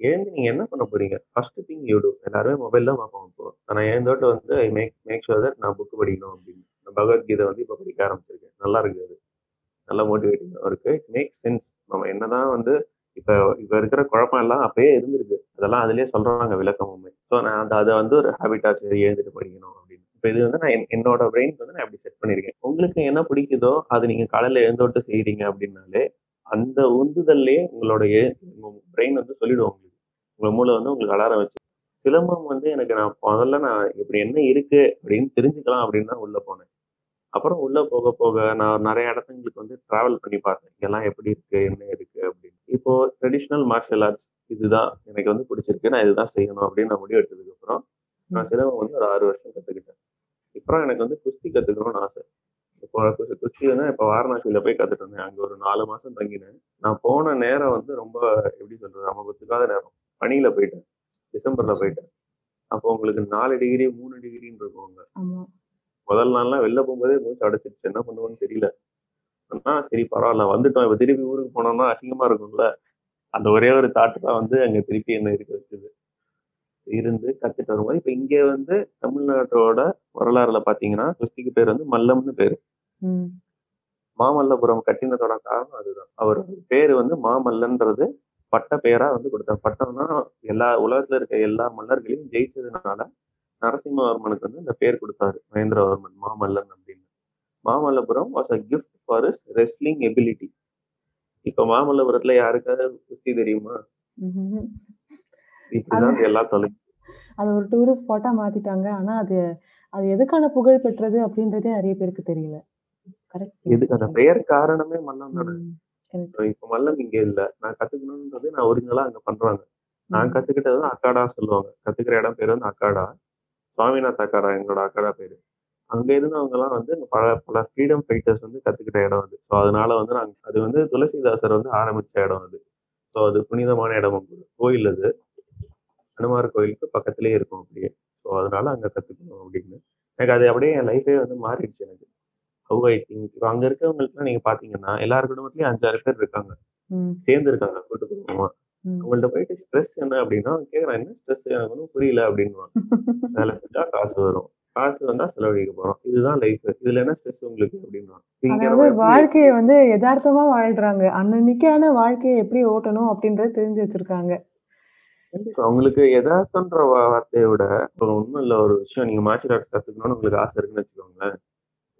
எழுந்து நீங்க என்ன பண்ண போறீங்க? First thing you do. எல்லாருமே மொபைல் தான் பார்ப்போம் இப்போ. நான் எழுந்தோட்ட வந்து I make make sure that நான் புக் படிக்கணும் அப்படின்னு. நான் பகவத்கீதை வந்து இப்ப படிக்க ஆரம்பிச்சிருக்கேன். நல்லா இருக்கு அது. நல்ல மோட்டிவேட்டிங்கா இருக்கு. It makes sense. நம்ம என்னதான் வந்து இப்ப இப்ப இருக்கிற குழப்பம் எல்லாம் அப்பயே இருந்திருக்கு. அதெல்லாம் அதிலேயே சொல்றாங்க விளக்கமுமே. ஸோ நான் அந்த அத வந்து ஒரு ஹேபிட்டா சரி எழுந்துட்டு படிக்கணும். இப்போ இது வந்து நான் என் என்னோட பிரெயினுக்கு வந்து நான் அப்படி செட் பண்ணியிருக்கேன். உங்களுக்கு என்ன பிடிக்குதோ, அது நீங்க காலையில எழுந்தோட்டு செய்கிறீங்க அப்படின்னாலே, அந்த உந்துதல்லையே உங்களுடைய பிரெயின் வந்து சொல்லிடும் உங்களுக்கு. உங்களை மூளை வந்து உங்களுக்கு அலாரம் வச்சு சிலம்பம் வந்து எனக்கு நான் முதல்ல நான் இப்படி என்ன இருக்கு அப்படின்னு தெரிஞ்சுக்கலாம் அப்படின்னு தான் உள்ள போனேன். அப்புறம் உள்ள போக போக நான் நிறைய இடத்துங்களுக்கு வந்து டிராவல் பண்ணி பார்த்தேன். இதெல்லாம் எப்படி இருக்கு? என்ன இருக்கு? அப்படின்னு. இப்போ ட்ரெடிஷ்னல் மார்ஷியல் ஆர்ட்ஸ் இதுதான் எனக்கு வந்து பிடிச்சிருக்கு. நான் இதுதான் செய்யணும் அப்படின்னு நான் முடிவு எடுத்ததுக்கு அப்புறம், நான் ம். சிலம்பம் வந்து ஒரு 6 வருஷம் கத்துக்கிட்டேன். அப்புறம் எனக்கு வந்து குஸ்தி கத்துக்கணும்னு ஆசை. இப்போ குஸ்தி வந்து இப்போ வாரணாசியில போய் கத்துட்டு வந்தேன். அங்க ஒரு 4 மாசம் தங்கினேன். நான் போன நேரம் வந்து ரொம்ப எப்படி சொல்றது? நமக்கு ஒத்துக்காத நேரம். பனியில போயிட்டேன். டிசம்பர்ல போயிட்டேன். அப்போ உங்களுக்கு 4 டிகிரி, 3 டிகிரின்னு இருக்கும் அங்க. முதல் நாள்லாம் வெளில போகும்போதே மூச்சு அடைச்சிருச்சு. என்ன பண்ணுவோன்னு தெரியல. ஆனா சரி பரவால்ல வந்துட்டோம். இப்ப திருப்பி ஊருக்கு போனோம்னா அசிங்கமா இருக்கும்ல. அந்த ஒரே ஒரு தாட் தான் வந்து அங்க திருப்பி என்ன இருக்க வச்சது. இருந்து கத்துட்டு வரும்போது, இப்ப இங்க வந்து தமிழ்நாட்டோட வரலாறுல பார்த்தீங்கன்னா, குஸ்திக்கு பேர் வந்து மல்லம்னு பேரு. மாமல்லபுரம் கட்டினதோட காரணம் அதுதான். அவர் பேரு வந்து மாமல்லன்றது பட்ட பெயரா வந்து குடுத்தார். பட்டம்னா எல்லா உலகத்துல இருக்க எல்லா மன்னர்களையும் ஜெயிச்சதுனால, நரசிம்மவர்மனுக்கு வந்து இந்த பேர் குடுத்தாரு. மகேந்திரவர்மன் மாமல்லன் அப்படின்னு. Mamallapuram was a gift for his wrestling ability. இப்ப மாமல்லபுரத்துல யாருக்காவது குஸ்தி தெரியுமா? இப்படிதான் எல்லா தொலை அது ஒரு டூரிஸ்ட் ஸ்பாட்டா மாத்திட்டாங்க. ஆனா அது அது எதுக்கான புகழ் பெற்றது அப்படின்றதே நெறைய பேருக்கு தெரியல. கரெக்ட் எதுக்கு அந்த. பெயர் காரணமே மல்லம் தானே. இப்ப மல்லம் இங்க இல்ல. நான் கத்துக்கணும்ன்றது நான் ஒரிஜினலா அங்க பண்றாங்க. நான். கத்துக்கிட்டது வந்து அக்காடா சொல்லுவாங்க. கத்துக்கிற இடம் பேரு வந்து அக்காடா. சுவாமிநாத் அக்காடா எங்களோட அக்காடா பேரு. அங்க இருந்தவங்கலாம் வந்து பல பல ஃப்ரீடம் ஃபைட்டர்ஸ் வந்து கத்துக்கிட்ட இடம் அது. ஸோ அதனால வந்து நாங்க அது வந்து துளசிதாசர் வந்து ஆரம்பிச்ச இடம் அது. ஸோ அது புனிதமான இடமும் கூட. கோயில் அது. ஹனுமார் கோயிலுக்கு பக்கத்திலேயே இருக்கும் அப்படியே. ஸோ அதனால அங்க கத்துக்கணும் அப்படின்னு. எனக்கு அது அப்படியே என் லைஃபே வந்து மாறிடுச்சு எனக்கு. How I think. இப்ப அங்க இருக்கவங்களுக்குலாம் நீங்க பார்த்தீங்கன்னா, எல்லார் குடும்பத்திலயும் 5, 6 பேர் இருக்காங்க. சேர்ந்து இருக்காங்க கூட்டு குடும்பமா. ம். அவங்கள்ட்ட போயிட்டு ஸ்ட்ரெஸ் என்ன அப்படின்னா கேட்குறான் என்ன ஸ்ட்ரெஸ் எனக்கு ஒன்றும் புரியல அப்படின்னுவான் வேலை செஞ்சா காசு வரும் காசு வந்தா செலவழிக்க போறோம் இதுதான் லைஃப் இதுல என்ன ஸ்ட்ரெஸ் உங்களுக்கு அப்படின்னா வாழ்க்கைய வந்து எதார்த்தமா வாழ்றாங்க. அன்னன்னைக்கான வாழ்க்கைய எப்படி ஓட்டணும் அப்படின்றத தெரிஞ்சு வச்சிருக்காங்க. கண்டிப்பா உங்களுக்கு எதார்த்தன்ற வா வார்த்தைய விட ஒரு ஒண்ணும் இல்ல ஒரு விஷயம் நீங்க மார்ஷியல் ஆர்ட்ஸ் கத்துக்கணும்னு உங்களுக்கு ஆசை இருக்குன்னு வச்சுக்கோங்களேன்.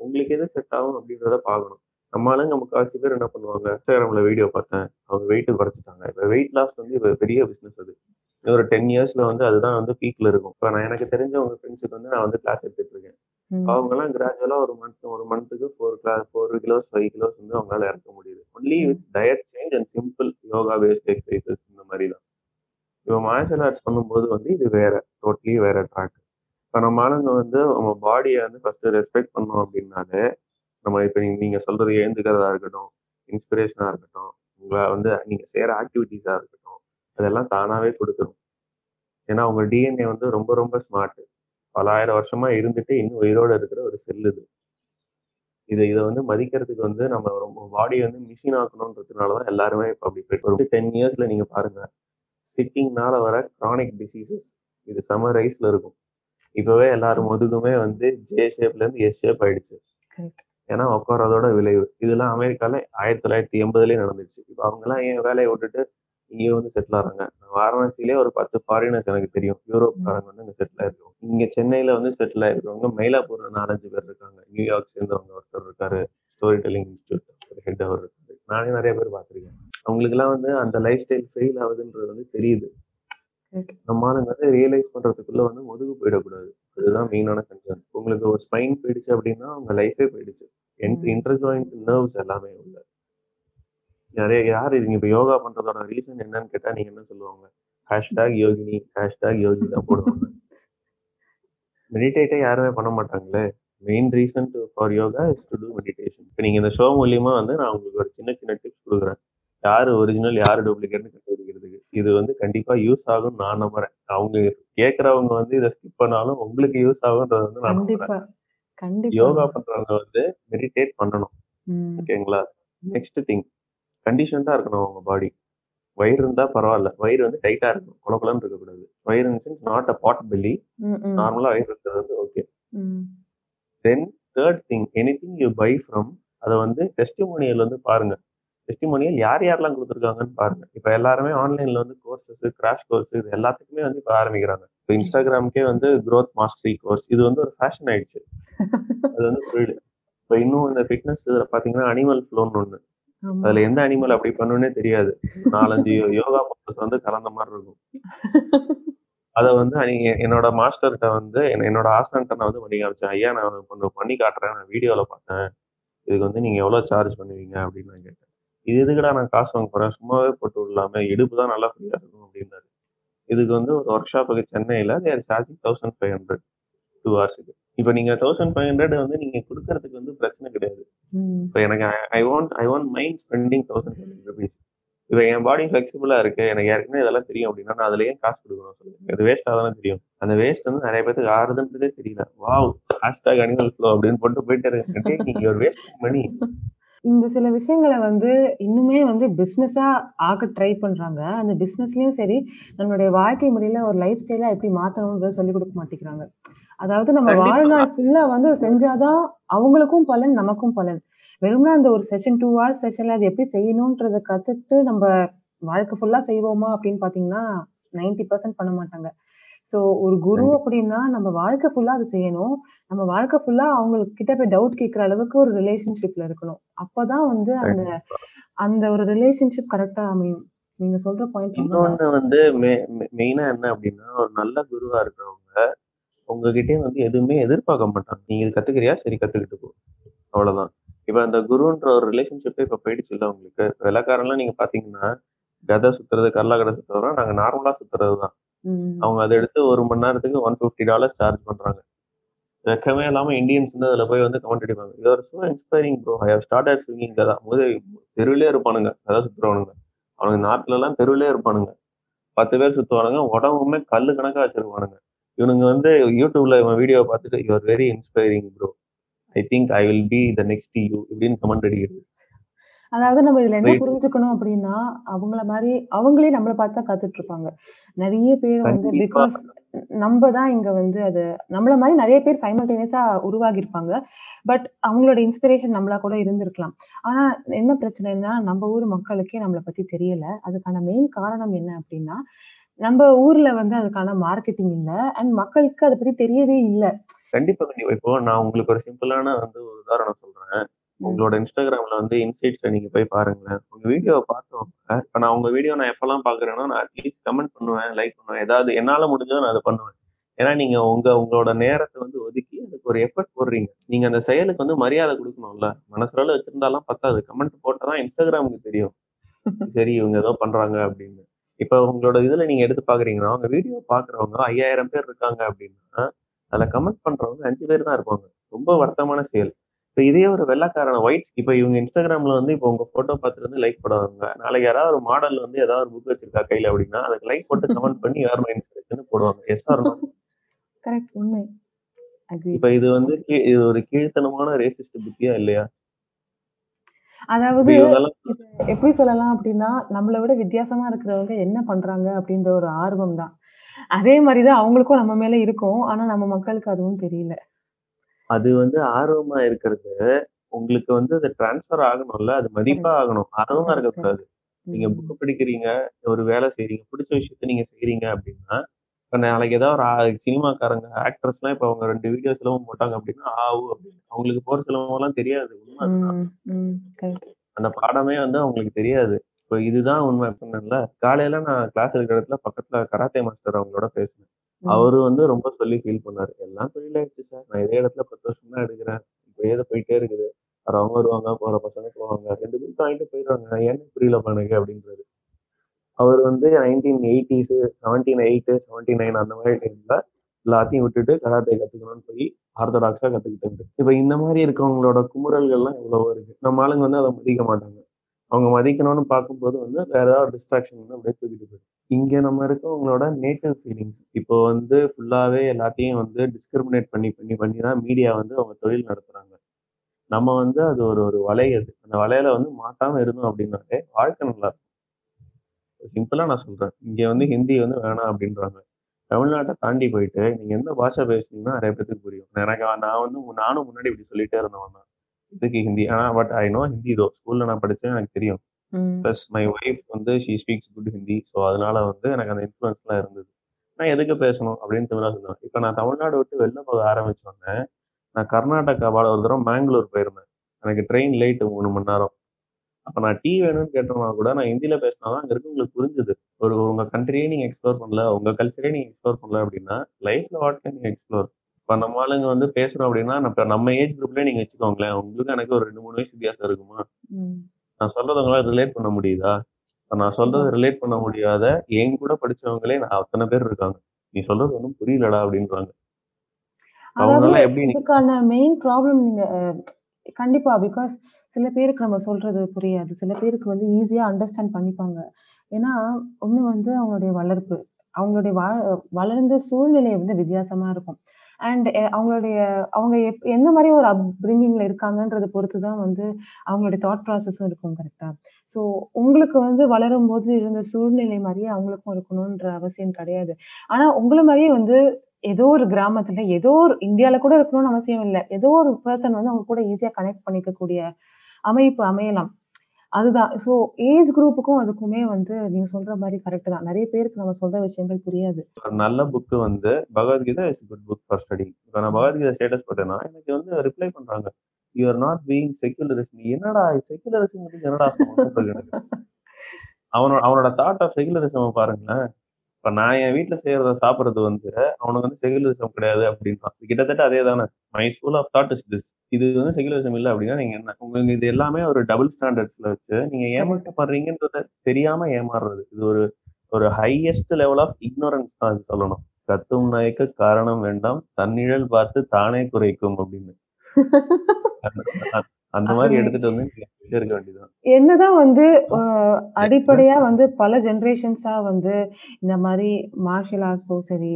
உங்களுக்கு எது செட் ஆகும் அப்படின்றத பார்க்கணும். நம்ம ஆளுங்க முக்காவாசி பேர் என்ன பண்ணுவாங்க, Instagramல வீடியோ பார்த்தேன். அவங்க வெயிட் குறைச்சுட்டாங்க. இப்ப வெயிட் லாஸ் வந்து இப்ப பெரிய பிசினஸ் அது. ஒரு 10 இயர்ஸ்ல வந்து அதுதான் வந்து பீக்ல இருக்கும். இப்ப நான் எனக்கு தெரிஞ்சவங்க ஃப்ரெண்ட்ஸுக்கு வந்து நான் வந்து கிளாஸ் எடுத்துட்டு இருக்கேன். ம். அவங்கலாம் கிராஜுவலா ஒரு மந்த் ஒரு மந்த்துக்கு 4 கிளாஸ் 4 கிலோஸ், 5 கிலோஸ் வந்து அவங்களால இறக்க முடியுது. Only. With diet change and simple yoga based exercises இந்த மாரி தான். இப்போ மார்ஷியல் ஆர்ட்ஸ் பண்ணும்போது வந்து இது வேற. டோட்டலி வேற ட்ராக். இப்போ நம்ம ஆளுங்க வந்து நம்ம பாடியை வந்து ஃபர்ஸ்ட் ரெஸ்பெக்ட் பண்ணோம் அப்படின்னாலே, நம்ம இப்போ நீங்க நீங்க சொல்றது எழுந்துக்கிறதா இருக்கட்டும், இன்ஸ்பிரேஷனா இருக்கட்டும், உங்களை வந்து நீங்க செய்யற ஆக்டிவிட்டீஸா இருக்கட்டும், அதெல்லாம் தானாவே கொடுத்துரும் ஏன்னா உங்க டிஎன்ஏ வந்து ரொம்ப ரொம்ப ஸ்மார்ட். பல ஆயிரம் வருஷமா இருந்துட்டு இன்னும் உயிரோட இருக்கிற ஒரு செல் இது. இது இதை வந்து மதிக்கிறதுக்கு வந்து நம்ம ரொம்ப பாடியை வந்து மிஷின் ஆக்கணுன்றதுனால தான் எல்லாருமே இப்போ அப்படி போயிட்டு ஒரு 10 இயர்ஸ்ல நீங்க பாருங்க. சிட்டிங்னால வர கிரானிக் டிசீசஸ் இது செம ரைஸ்ல இருக்கும். இப்பவே எல்லாரும் முதுகுமே வந்து ஜே ஷேப்ல இருந்து எஸ் ஷேப் ஆயிடுச்சு. ஏன்னா உட்கார்றதோட விளைவு. இதெல்லாம் அமெரிக்கால 1980லயே நடந்துருச்சு. இப்ப அவங்கலாம் ஏன் வேலைய விட்டுட்டு இங்க வந்து செட்டில் ஆறாங்க. வாரணாசியிலே ஒரு 10 ஃபாரினர்ஸ் எனக்கு தெரியும். யூரோப்காரங்க வந்து அங்க செட்டில் ஆயிருக்கவங்க. இங்க சென்னையில வந்து செட்டில் ஆயிருக்கவங்க மயிலாப்பூர்ல 4, 5 பேர் இருக்காங்க. நியூயார்க் சேர்ந்தவங்க ஒருத்தர் இருக்காரு. ஸ்டோரி டெல்லிங் இன்ஸ்டிடியூட் ஒரு ஹெட் அவர் இருக்காரு. நானே நெறைய பேர் பார்த்துருக்கேன். அவங்களுக்கெல்லாம் வந்து அந்த லைஃப் ஸ்டைல் ஃபெயில் ஆகுதுன்றது வந்து தெரியுது. கரெக்ட். நம்ம ஆளுங்க வந்து ரியலைஸ் பண்றதுக்குள்ள வந்து முதுகு போயிடக்கூடாது. அதுதான் மெயினான கன்சர்ன். உங்களுக்கு ஒரு ஸ்பைன் போயிடுச்சு அப்படின்னா உங்க லைஃபே போயிடுச்சு. இன்டர் ஜாயிண்ட் நர்வ்ஸ் எல்லாமே உள்ள. நெறைய யாரு நீங்க இப்ப யோகா பண்றதோட ரீசன் என்னன்னு கேட்டா நீங்க என்ன சொல்லுவாங்க? ஹேஷ்டாக் யோகினி, ஹேஷ்டாக் யோகி தான் போடுவாங்க. மெடிடேட்டே யாருமே பண்ண மாட்டாங்களே. Main reason to for yoga is to to meditation. இப்ப நீங்க இந்த ஷோ மூலியமா வந்து நான் உங்களுக்கு ஒரு சின்ன சின்ன டிப்ஸ் குடுக்குறேன். யாரு ஒரிஜினல், யாரு டூப்ளிகேட்ன்னு கண்டுபிடிக்கிறதுக்கு. இது வந்து கண்டிப்பா யூஸ் ஆகும்னு நான் நம்புறேன். அவங்க கேட்கிறவங்க வந்து இத ஸ்கிப் பண்ணாலும் உங்களுக்கு யூஸ் ஆகும்ன்றத வந்து நான் நம்புறேன். யோகா பண்றவங்க வந்து மெடிடேட் பண்ணணும். ஓகேங்களா? நெக்ஸ்ட் திங் கண்டிஷன்டா இருக்கணும் உங்க பாடி. வயிறு இருந்தா பரவால்ல. வயிறு வந்து டைட்டா இருக்கணும். கொல கொலன்னு இருக்கக்கூடாது. வயிறு sense not a pot belly. நார்மலா வயிறு இருக்கிறது வந்து okay. Then third thing anything you buy from அத வந்து டெஸ்டிமோனியல் வந்து பாருங்க. டெஸ்டிமோனியல் யார் யாரெல்லாம் குடுத்துருக்காங்கன்னு பாருங்க. இப்ப எல்லாருமே ஆன்லைன்ல வந்து கோர்சஸ், கிராஷ் கோர்ஸ் இது எல்லாத்துக்குமே வந்து இப்ப ஆரம்பிக்கிறாங்க. இப்ப Instagramக்கே வந்து குரோத் மாஸ்டரி கோர்ஸ் இது வந்து ஒரு ஃபேஷன் ஆயிடுச்சு. அது வந்து தொழில். இப்ப இன்னும் இந்த ஃபிட்னஸ் இதுல பார்த்தீங்கன்னா, அனிமல் ஃப்ளோன்னு. ஆமா. அதுல எந்த அனிமல் அப்படி பண்ணும்னே தெரியாது. 4, 5 யோகா போஸஸ் வந்து கலந்த மாரி இருக்கும். அத வந்து என்னோட மாஸ்டர்ட்ட வந்து என்ன என்னோட ஆசான்ட்ட நான் வந்து பண்ணி காமிச்சேன். ஐயா நான் ஒண்ணு பண்ணி காட்டுறேன். நான் வீடியோல பார்த்தேன். இதுக்கு வந்து நீங்க எவ்வளோ சார்ஜ் பண்ணுவீங்க அப்படின்னு நான் கேட்டேன். இது எதுக்குடா நான் காசு வாங்க போறேன். சும்மாவே போட்டு விடலாமே. இடுப்பு தான் நல்லா ஃப்ரீயா இருக்கும் அப்படின்னாரு. இதுக்கு வந்து ஒரு ஒர்க் ஷாப்புக்கு சென்னையில தே ஆர் சார்ஜிங் 1500 2 ஹார்ஸ்க்கு. இப்ப நீங்க 1500 வந்து நீங்க குடுக்கறதுக்கு வந்து பிரச்சனை கிடையாது. இப்ப எனக்கு I want I want mind spending 1500 rupees. இப்ப என் பாடி ஃப்ளெக்சிபிளா இருக்கு. எனக்கு ஏற்கனவே இதெல்லாம் தெரியும் அப்படின்னா, நான் அதுல ஏன் காசு குடுக்கணும் சொல்லுங்க. அது வேஸ்ட்டா தானே தெரியும். அந்த வேஸ்ட் வந்து நெறைய பேத்துக்கு ஆறுதுன்றதே தெரியல. வாவ்! ஹேஷ்டாக் அனிமல் ஃப்ளோ அப்படின்னு போட்டு போயிட்டே இருக்காங்க. Taking your wasting money. இந்த சில விஷயங்கள வந்து இன்னுமே வந்து பிசினஸா ஆக்க ட்ரை பண்றாங்க. அந்த பிசினஸ்லயும் சரி, நம்மளுடைய வாழ்க்கை முறையில ஒரு லைஃப் ஸ்டைலா எப்படி மாத்தணும்ன்றத சொல்லிக் குடுக்க மாட்டேங்கிறாங்க. அதாவது நம்ம. வாழ்நாள் ஃபுல்லா வந்து செஞ்சா தான் அவங்களுக்கும் பலன், நமக்கும் பலன். வெறுமனே அந்த ஒரு செஷன் 2 ஹார்ஸ் செஷன்ல அது எப்படி செய்யணும்ன்றத கத்துக்கிட்டு நம்ம வாழ்க்கை ஃபுல்லா செய்வோமா அப்படின்னு பார்த்தீங்கன்னா, 90% பண்ண மாட்டாங்க. ஸோ ஒரு குரு. அப்படின்னா நம்ம வாழ்க்கை ஃபுல்லா அது செய்யணும். நம்ம வாழ்க்கை ஃபுல்லா அவங்களுக்கு கிட்ட போய் டவுட் கேட்கிற அளவுக்கு ஒரு ரிலேஷன்ஷிப்ல இருக்கணும். அப்பதான் வந்து அந்த. அந்த ஒரு ரிலேஷன்ஷிப் கரெக்ட்டா அமையும். நீங்க சொல்ற பாயிண்ட் இன்னொன்னு வந்து மெயினா என்ன அப்படின்னா, ஒரு நல்ல குருவா இருக்கிறவங்க, உங்ககிட்டயும் வந்து எதுவுமே எதிர்பார்க்க மாட்டாங்க. நீங்க இது கத்துக்கிறியா? சரி கத்துக்கிட்டு போ. அவ்வளோதான். இப்ப அந்த குருன்ற ஒரு ரிலேஷன்ஷிப்பே இப்ப போயிடுச்சுல்ல உங்களுக்கு. வெள்ளைக்காரன்லாம் நீங்க பார்த்தீங்கன்னா, கதை சுத்துறது, கல்லா கதை சுத்துறதெல்லாம் நாங்க நார்மலா சுத்துறது தான். அவங்க அத எடுத்து ஒரு மணி நேரத்துக்கு $150 சார்ஜ் பண்றாங்க. வெட்கமே இல்லாம இந்தியன்ஸ் வந்து அதுல போய் வந்து கமெண்ட் அடிப்பாங்க. இது ஒரு சும்மா inspiring bro. I have started singing கதா. போது தெருவிலே இருப்பானுங்க. அதாவது சுத்துறவனுங்க. அவனுங்க எல்லாம் தெருவிலே இருப்பானுங்க. 10 பேர் சுத்துவானுங்க. உடம்புமே கல்லு கணக்கா வச்சிருப்பானுங்க. இவனுங்க வந்து யூடியூப்ல இவன் வீடியோ பார்த்துட்டு, you are very inspiring bro. I think I will be the next you இப்படின்னு கமெண்ட் அடிக்கிறது. அதாவது நம்ம இதுல என்ன. புரிஞ்சுக்கணும் அப்படின்னா, அவங்கள மாரி அவங்களே நம்மள பார்த்து கத்துட்டு இருப்பாங்க. நெறைய பேர் வந்து. பிகாஸ் நம்ப தான் இங்க வந்து அது நம்மள மாரி நெறைய பேர் சைமல்டேனியஸா உருவாகியிருப்பாங்க. பட் அவங்களோட இன்ஸ்பிரேஷன் நம்மளா கூட இருந்திருக்கலாம். ஆனா என்ன பிரச்சனைன்னா, நம்ம ஊர் மக்களுக்கே நம்மள பத்தி தெரியல. அதுக்கான மெயின் காரணம் என்ன அப்படின்னா, நம்ப ஊர்ல வந்து அதுக்கான மார்க்கெட்டிங் இல்ல. அண்ட் மக்களுக்கு அத பத்தி தெரியவே இல்ல. கண்டிப்பா, கண்டிப்பா. இப்போ நான் உங்களுக்கு ஒரு சிம்பிளான வந்து ஒரு உதாரணம் சொல்றேன். உங்களோட Instagramல வந்து இன்சைட்ஸ நீங்க போய் பாருங்களேன். உங்க வீடியோவ பார்த்தவங்க இப்ப நான் உங்க வீடியோ நான் எப்பலாம் பார்க்குறேன்னா, நான் அட்லீஸ்ட் கமெண்ட் பண்ணுவேன், லைக் பண்ணுவேன். ஏதாவது என்னால முடிஞ்சத நான் அத பண்ணுவேன். ஏன்னா நீங்க உங்க உங்களோட நேரத்த வந்து ஒதுக்கி அதுக்கு ஒரு எஃபோர்ட் போடுறீங்க. நீங்க அந்த செயலுக்கு வந்து மரியாதை குடுக்கணும்ல. மனசளவுல வச்சிருந்தாலாம் பத்தாது. கமெண்ட் போட்டா தான் Instagramக்கு தெரியும். சரி இவங்க ஏதோ பண்றாங்க அப்படின்னு. இப்ப உங்களோட இதுல நீங்க எடுத்து பார்க்குறீங்கன்னா, உங்க வீடியோ பார்க்குறவங்க 5000 பேர் இருக்காங்க அப்படின்னா, அதுல கமெண்ட் பண்றவங்க 5 பேர் தான் இருப்பாங்க. ரொம்ப வருத்தமான செயல். இப்ப இதே ஒரு வெள்ளைக்காரன ஒயிட் இப்ப இவங்க Instagramல வந்து இப்ப உங்க ஃபோட்டோ பார்த்துட்டு வந்து லைக் போடுவாங்க. நாளைக்கு யாராவது ஒரு மாடல் வந்து ஏதாவது ஒரு புக் வச்சிருக்கா கையில அப்படின்னா, அதுக்கு லைக் போட்டு கமெண்ட் பண்ணி யூ ஆர் மை இன்ஸ்பிரேஷன்னு போடுவாங்க. எஸ் ஆர்? கரெக்ட். உண்மை. இப்ப இது வந்து இது ஒரு கீழ்த்தனமான ரேசிஸ்ட் புத்தியா இல்லையா? அதாவது எப்படி சொல்லலாம் அப்படின்னா, நம்மள விட வித்தியாசமா இருக்கிறவங்க என்ன பண்றாங்க அப்படின்ற ஒரு ஆர்வம் தான். அதே மாரி தான் அவங்களுக்கும் நம்ம மேல இருக்கும். ஆனா நம்ம மக்களுக்கு அதுவும் தெரியல. அது வந்து ஆர்வமா இருக்கிறது, உங்களுக்கு வந்து அது ட்ரான்ஸ்ஃபர் ஆகணும்ல. அது மதிப்பா. ஆகணும். ஆர்வமா இருக்கக்கூடாது. நீங்க ம். புக் படிக்கிறீங்க, ஒரு வேலை செய்றீங்க, புடிச்ச விஷயத்த நீங்க செய்றீங்க அப்படின்னா, இப்ப நாளைக்கு ஏதாவது ஒரு சினிமாக்காரங்க, ஆக்டர்ஸ்லாம் இப்ப அவங்க 2 வீடியோ சிலம்பம் போட்டாங்க அப்படின்னா, ஆ, ஊ அப்படின்னு. அவங்களுக்கு போற சிலம்பம்லாம் தெரியாது. உண்ம. அந்த பாடமே வந்து அவங்களுக்கு தெரியாது. இப்ப இதுதான் உண்மை சொன்னேன்ல. காலையில நான் கிளாஸ் எடுக்கிற இடத்துல பக்கத்துல கராத்தே மாஸ்டர் அவங்களோட பேசினேன். அவரு வந்து ரொம்ப சொல்லி ஃபீல் பண்ணாரு. எல்லாம் தொழிலாயிடுச்சு சார். நான் இதே இடத்துல 10 வருஷம் தான் எடுக்கிறேன். இப்படியே இது போயிட்டே இருக்குது. வரவங்க வருவாங்க, போற பசங்க போவாங்க. 2 பில்ஸ் வாங்கிட்டு போயிடுவாங்க. ஏன்னு புரியலப்பா எனக்கு அப்படின்றாரு. அவர் வந்து 1980ஸ் 78, 79 அந்த மாரி டைம்ல எல்லாத்தையும் விட்டுட்டு கராத்தே கத்துக்கணும்னு போய் ஆர்த்தடாக்ஸா கத்துக்கிட்டாரு. இப்ப இந்த மாரி இருக்கவங்களோட குமுறல்கள்லாம் எவ்வளவோ இருக்கு. நம்ம ஆளுங்க வந்து அத மதிக்க மாட்டாங்க. அவங்க மதிக்கணும்னு பார்க்கும்போது வந்து வேற ஏதாவது டிஸ்ட்ராக்ஷன் வந்து அப்படியே தூக்கிட்டு போயிடும். இங்க நம்ம இருக்கவங்களோட நேட்டிவ் ஃபீலிங்ஸ் இப்போ வந்து ஃபுல்லாவே எல்லாத்தையும் வந்து டிஸ்கிரிமினேட் பண்ணி பண்ணி பண்ணி தான் மீடியா வந்து அவங்க தொழில் நடத்துறாங்க. நம்ம வந்து அது ஒரு ஒரு வலை அது. அந்த வலையில வந்து மாட்டாம இருந்தோம் அப்படின்னாலே வாழ்க்கை நல்லா இருக்கும். சிம்பிளா நான் சொல்றேன். இங்க வந்து ஹிந்தி வந்து வேணாம் அப்படின்றாங்க. தமிழ்நாட்டை தாண்டி போயிட்டு நீங்க எந்த பாஷை பேசுனீங்கன்னா நிறைய பேத்துக்கு புரியும். எனக்கு நான் வந்து நானும் முன்னாடி இப்படி சொல்லிட்டே இருந்தவன் தான். எதுக்கு ஹிந்தி? ஆனா பட் ஐ நோ ஹிந்தி தோ. ஸ்கூல்ல நான் படிச்சேன் எனக்கு தெரியும். பிளஸ் மை ஒய்ஃப் வந்து she speaks good Hindi. So அதனால வந்து எனக்கு அந்த இன்ஃப்ளூயன்ஸ்லாம் இருந்தது. நான் எதுக்கு பேசணும் அப்படின்னு திமிரா சொல்லுவேன். இப்ப நான் தமிழ்நாடு விட்டு வெளில போக ஆரம்பிச்ச உடனே, நான் கர்நாடகா பார்டர் ஒரு தடவ மேங்களூர் போயிருந்தேன். எனக்கு ட்ரெயின் லேட் 3 மணி நேரம். அப்ப நான் டீ வேணும்னு கேட்டோம்னா கூட நான் ஹிந்தியில பேசினா தான் அங்க இருக்கவங்களுக்கு புரிஞ்சுது. ஒரு உங்க கண்ட்ரியே நீங்க எக்ஸ்ப்ளோர் பண்ணல, உங்க கல்ச்சரே நீங்க எக்ஸ்ப்ளோர் பண்ணல அப்படின்னா, லைஃப்ல வாட் கேன் எக்ஸ்ப்ளோர்? இப்ப நம்ம ஆளுங்க வந்து பேசுறோம் அப்படின்னா, இப்ப நம்ம ஏஜ் குரூப்லயே நீங்க வச்சுக்கோங்களேன். உங்களுக்கும் எனக்கு ஒரு 2, 3 வயசு வித்தியாசம் இருக்குமா? நான் சொல்றத உங்களால ரிலேட் பண்ண முடியுதா? நான் சொல்றத. ரிலேட் பண்ண முடியாத என் கூட படிச்சவங்களே நான் அத்தன பேர் இருக்காங்க. நீ சொல்றது ஒண்ணும் புரியலடா அப்படின்றாங்க. அவங்கலாம் எப்படி இதுக்கான மெயின் ப்ராப்ளம் நீங்க கண்டிப்பா. பிகாஸ் சில பேருக்கு நம்ம சொல்றது புரியாது. சில பேருக்கு வந்து ஈஸியா அண்டர்ஸ்டாண்ட் பண்ணிப்பாங்க. ஏன்னா, ஒண்ணு வந்து அவங்களுடைய வளர்ப்பு. அவங்களுடைய வளர்ந்த சூழ்நிலை வந்து வித்தியாசமா இருக்கும். அண்ட் eh, அவங்களுடைய அவங்க எப் எந்த மாதிரி ஒரு அப்ரிங்கிங்ல இருக்காங்கன்றத பொறுத்து தான் வந்து அவங்களுடைய தாட் ப்ராசஸும் இருக்கும் கரெக்டா ஸோ உங்களுக்கு வந்து வளரும் போது இருந்த சூழ்நிலை மாதிரியே அவங்களுக்கும் இருக்கணுன்ற அவசியம் கிடையாது. ஆனா உங்களை மாதிரியே வந்து ஏதோ ஒரு கிராமத்துல, ஏதோ ஒரு இந்தியால கூட இருக்கணும்னு அவசியம் இல்லை ஏதோ ஒரு பர்சன் வந்து அவங்க கூட ஈஸியா கனெக்ட் பண்ணிக்கக்கூடிய அமைப்பு அமையலாம். அதுதான். ஸோ ஏஜ் குரூப்புக்கும் அதுக்குமே வந்து நீங்க சொல்ற மாதிரி கரெக்ட் தான். நிறைய பேருக்கு நம்ம சொல்ற விஷயங்கள் புரியாது. ஒரு நல்ல புக்கு வந்து Bhagavad Gita is good book for study. இப்போ நான் பகவத்கீதா ஸ்டேட்டஸ் போட்டேன்னா, எனக்கு வந்து ரிப்ளை பண்றாங்க. You are not being செக்யுலரிஸ்ட். நீ என்னடா செக்யுலரிசம்ங்கிறது என்னடா அவனோட அவனோட தாட் ஆஃப் செக்யுலரிசம் பாருங்களேன். இப்ப நான் என் வீட்ல செய்றத சாப்பிடுறது வந்து, அவனுக்கு வந்து செக்யுலரிசம் கிடையாது அப்படின்றான். கிட்டத்தட்ட அதே தானே. My school of thought is this. இது வந்து செக்யுலரிசம் இல்ல அப்படின்னா நீங்க என்ன? உங்களுக்கு இது எல்லாமே ஒரு டபுள் ஸ்டாண்டர்ட்ஸ்ல வச்சு நீங்க கரெக்ட். ஏமாற்றப்படுறீங்கன்றத தெரியாம ஏமாறுறது. இது ஒரு ஒரு ஹையஸ்ட் லெவல் ஆஃப் இக்னோரன்ஸ் தான் சொல்லணும். "கத்தும் நாய்க்கு காரணம் வேண்டாம். தன்னிழல் பார்த்து தானே குரைக்கும்" அப்படின்னு. அந்த அருமை. எடுத்துட்டு வந்து இருக்க வேண்டியதுதான். என்னதான் வந்து அடிப்படையா வந்து பல ஜெனரேஷன்ஸா வந்து இந்த மாரி மார்ஷியல் ஆர்ட்ஸோ சரி,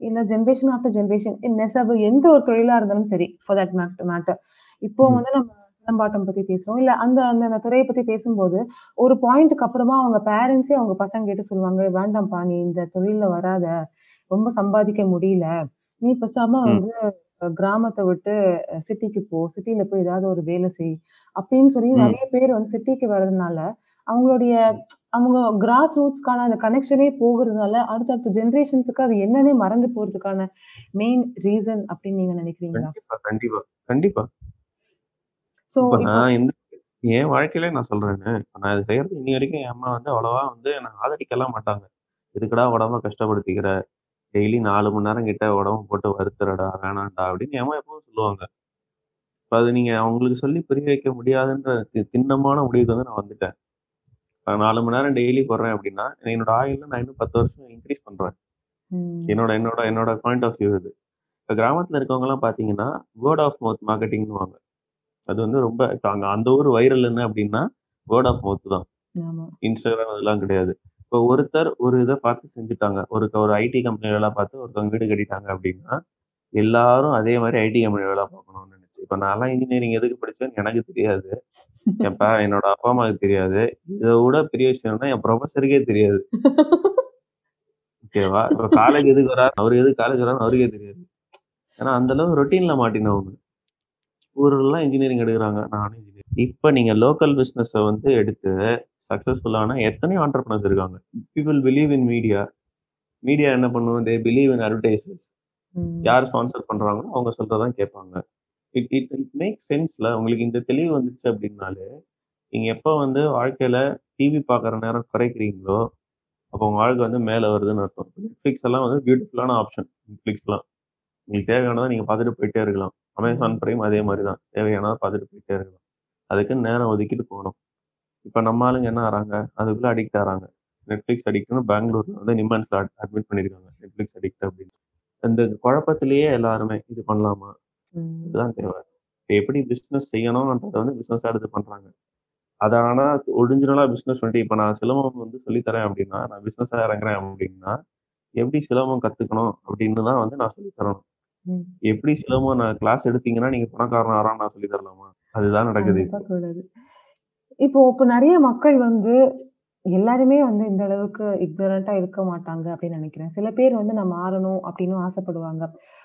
இல்ல ஜெனரேஷன் ஆஃப்டர் ஜெனரேஷன் நெசவு எந்த ஒரு தொழிலா இருந்தாலும் சரி, ஃபார் தட் மேட் மேட்டர். இப்போ. வந்து நம்ம சிலம்பாட்டம் பத்தி பேசுறோம். இல்ல அந்த அந்த அந்த துறைய பத்தி பேசும்போது, ஒரு பாயிண்ட்க்கு அப்புறமா அவங்க பேரண்ட்ஸே அவங்க பசங்ககிட்ட சொல்லுவாங்க, "வேண்டாம்ப்பா நீ இந்த தொழில்ல வராத. ரொம்ப சம்பாதிக்க முடியல. நீ பேசாம. வந்து கிராமத்த விட்டு சிட்டிக்கு போ. சிட்டில போய் ஏதாவது ஒரு வேலை செய்." அப்படின்னு சொல்லி. நெறைய பேர் வந்து சிட்டிக்கு வர்றதுனால, அவங்களுடைய. அவங்க கிராஸ் ரூட்ஸ்க்கான அந்த கனெக்ஷனே போகுறதுனால, அடுத்தடுத்த ஜெனரேஷன்ஸ்க்கு அது என்னன்னே மறந்து போறதுக்கான மெயின் ரீசன் அப்படின்னு நீங்க நினைக்கிறீங்களா? கண்டிப்பா, கண்டிப்பா, இப்போ நான் இந்த என் வாழ்க்கையிலே நான். இப்ப நான் இத செய்யறது இன்னி வரைக்கும் என் அம்மா வந்து அவ்வளவா வந்து என்ன ஆதரிக்கலாம் மாட்டாங்க. "எதுக்குடா உடம்ப கஷ்டப்படுத்திக்கிற? டெய்லி 4 மணி நேரம் கிட்ட உடம்ப போட்டு வருத்துறடா, வேணாம்டா" அப்படின்னு அம்மா எப்பவும் சொல்லுவாங்க. இப்ப அது நீங்க அவங்களுக்கு சொல்லி புரிய வைக்க முடியாதுன்ற தி திண்ணமான முடிவுக்கு வந்து நான் வந்துட்டேன். நான் 4 மணி நேரம் டெய்லி போடுறேன் அப்படின்னா, என்னோட ஆயுள்ல நான் இன்னும் 10 வருஷம் இன்கிரீஸ் பண்றேன். ம். என்னோட என்னோட என்னோட பாயிண்ட் ஆஃப் வியூ இது. இப்ப கிராமத்துல இருக்கவங்கலாம் பார்த்தீங்கன்னா, வேர்ட் ஆஃப் மவுத் மார்க்கெட்டிங்ன்னுவாங்க. அது வந்து ரொம்ப இப்ப அங்க அந்த ஊர் வைரல் என்ன அப்படின்னா, வேர்ட் ஆஃப் மவுத் தான். ஆமா. Instagram அதெல்லாம் கிடையாது. இப்போ ஒருத்தர் ஒரு இதை பார்த்து செஞ்சுட்டாங்க. ஒரு ஒரு ஐடி கம்பெனி வேலை பார்த்து ஒருத்தவங்க வீடு கட்டிட்டாங்க அப்படின்னா, எல்லாரும் அதே மாதிரி ஐடி கம்பெனி வேலை பார்க்கணும்னு நினைச்சு இப்போ நான்லாம் இன்ஜினியரிங் எதுக்கு படிச்சேன்னு எனக்கு தெரியாது. எப்பா என்னோட அப்பா, அம்மாவுக்கு தெரியாது. இதை விட பெரிய விஷயம்னா என் ப்ரொஃபஸருக்கே தெரியாது. ஓகேவா? இப்போ காலேஜ் எதுக்கு வராரு? அவரு எதுக்கு காலேஜ் வரான்னு அவருக்கே தெரியாது. ஏன்னா அந்த அளவு ரொட்டீன்ல மாட்டினவங்க. ஊரெல்லாம் இன்ஜினியரிங் எடுக்கிறாங்க நானும் இன்ஜினியரிங். இப்ப நீங்க லோக்கல் பிசினஸ வந்து எடுத்து சக்சஸ்ஃபுல்லான எத்தனையோ ஆன்டர்பிரினர்ஸ் இருக்காங்க. People believe in media. Media என்ன பண்ணும்? They believe in advertisers. ம். யார் ஸ்பான்சர் பண்றாங்களோ அவங்க சொல்றத தான் கேட்பாங்க. இட் இட் இட் மேக்ஸ் சென்ஸ்ல. உங்களுக்கு இந்த தெளிவு வந்துருச்சு அப்படின்னாலே, நீங்க எப்ப வந்து வாழ்க்கையில டிவி பார்க்குற நேரம் குறைக்கிறீங்களோ, அப்போ உங்க வாழ்க்கை வந்து மேல வருதுன்னு அர்த்தம். Netflix எல்லாம் வந்து பியூட்டிஃபுல்லான ஆப்ஷன். Netflixலாம். உங்களுக்கு தேவையானத நீங்க பார்த்துட்டு போயிட்டே இருக்கலாம். Amazon ம். Prime அதே மாரி தான். தேவையானத பார்த்துட்டு போயிட்டே இருக்கலாம். அதுக்குன்னு நேரம் ஒதுக்கிட்டு போணும். இப்ப நம்ம ஆளுங்க என்ன ஆறாங்க? அதுக்குள்ள அடிக்ட் ஆறாங்க. Netflix அடிக்ட்ன்னு பெங்களூர்ல வந்து நிம்மான்ஸ்ல அட் அட்மிட் பண்ணியிருக்காங்க. Netflix அடிக்ட் அப்படின்னு. அந்த குழப்பத்திலேயே எல்லாருமே இது பண்ணலாமா? இதுதான் தேவை. இப்ப எப்படி பிசினஸ் செய்யணும்ன்றத வந்து பிசினஸா எடுத்து பண்றாங்க. அத ஆனா ஒரிஜினலா பிசினஸ் பண்ணிட்டு இப்ப நான் சிலம்பம் வந்து சொல்லி தரேன் அப்படின்னா, நான் பிசினஸா இறங்குறேன் அப்படின்னா, எப்படி சிலம்பம் கத்துக்கணும் அப்படின்னு தான் வந்து நான் சொல்லி தரணும். ம். எப்படி சிலம்பம் நான் கிளாஸ் எடுத்தீங்கன்னா, நீங்க பணக்காரன் ஆறான்னு நான் சொல்லி தரலாமா? அதுதான் நடக்குது இப்போ. இப்போ நெறைய மக்கள் வந்து எல்லாருமே வந்து இந்த அளவுக்கு இக்னரன்ட்டா இருக்க மாட்டாங்க அப்படின்னு நெனைக்கிறேன். சில பேர் வந்து நான் மாறணும் அப்படின்னும் ஆசைப்படுவாங்க.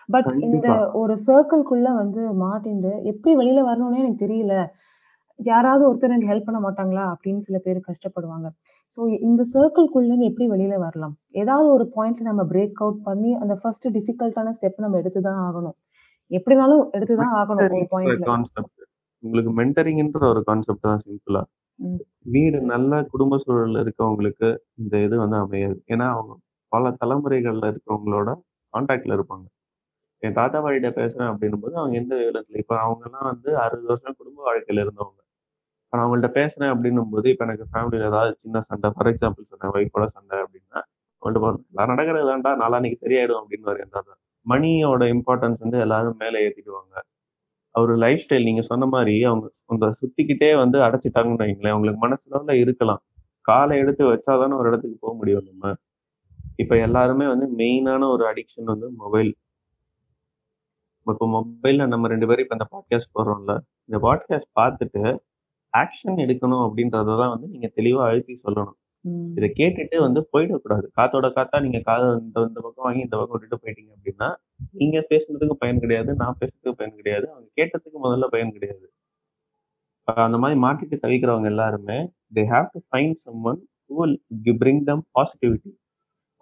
பட் இந்த. ஒரு சர்க்கிள்குள்ள வந்து மாட்டிண்டு எப்படி வெளில வரணும்னே எனக்கு தெரியல. யாராவது ஒருத்தர் எனக்கு ஹெல்ப் பண்ண மாட்டாங்களா? அப்படின்னு சில பேர் கஷ்டப்படுவாங்க. ஸோ இந்த சர்க்கிள்குள்ளருந்து எப்படி வெளில வரலாம்? ஏதாவது ஒரு பாயிண்ட்ல நம்ம பிரேக் அவுட் பண்ணி அந்த ஃபர்ஸ்ட் டிஃபிகல்ட்டான ஸ்டெப் நம்ம எடுத்து தான் ஆகணும். எப்படினாலும் எடுத்து தான் ஆகணும் ஒரு பாயிண்ட்ல. உங்களுக்கு மென்டரிங்ன்ற ஒரு கான்செப்ட் தான் சிம்பிளா. வீடு நல்ல குடும்ப சூழல்ல இருக்கவங்களுக்கு இந்த இது வந்து அமையாது. ஏன்னா, அவங்க பல தலைமுறைகள்ல இருக்கிறவங்களோட கான்டாக்ட்ல இருப்பாங்க. என் தாத்தா, பாட்டிட்ட பேசுறேன் அப்படின்னும்போது, அவங்க எந்த விதத்துல இப்ப அவங்கலாம் வந்து 60 வருஷம் குடும்ப வாழ்க்கையில இருந்தவங்க. இப்ப நான் அவங்கள்ட்ட பேசுறேன் அப்படின்னும்போது, இப்ப எனக்கு ஃபேமிலில ஏதாவது சின்ன சண்டை ஃபார் எக்ஸாம்பிள் சொன்னேன். ஒய்ஃபோட சண்டை அப்படின்னா, அவங்கள்ட்ட போறேன். "எல்லாம் நடக்கிறது தான்டா, நாளான்னைக்கு சரியாயிடும்" அப்படின்னுவாரு என் தாத்தா. மணியோட இம்பார்ட்டன்ஸ் வந்து எல்லாரும் மேல ஏத்திடுவாங்க. அவர் லைஃப் ஸ்டைல் நீங்க சொன்ன மாதிரி அவங்க அந்த சுத்திக்கிட்டே வந்து அடைச்சிட்டாங்கன்னு வைங்களேன், அவங்களுக்கு மனசளவுல இருக்கலாம். காலை எடுத்து வச்சாதானே ஒரு இடத்துக்கு போக முடியும் நம்ம. இப்ப எல்லாருமே வந்து மெயினான ஒரு அடிக்ஷன் வந்து மொபைல். இப்போ மொபைல்ல நம்ம ரெண்டு பேரும் இப்ப இந்த பாட்காஸ்ட் போடுறோம்ல. இந்த பாட்காஸ்ட் பார்த்துட்டு ஆக்ஷன் எடுக்கணும் அப்படின்றத தான் வந்து நீங்க தெளிவா அழுத்தி சொல்லணும். இத. கேட்டுட்டு வந்து போயிடக்கூடாது. காத்தோட காத்தா நீங்க காத இந்த இந்த பக்கம் வாங்கி இந்த பக்கம் விட்டுட்டு போயிட்டீங்க அப்படின்னா, நீங்க பேசுனதுக்கு பயன் கிடையாது. நான் பேசுனதுக்கு பயன் கிடையாது. அவங்க கேட்டதுக்கு முதல்ல பயன் கிடையாது. அந்த மாரி மாட்டிட்டு தவிக்கிறவங்க எல்லாருமே, they have to find someone who will bring them positivity.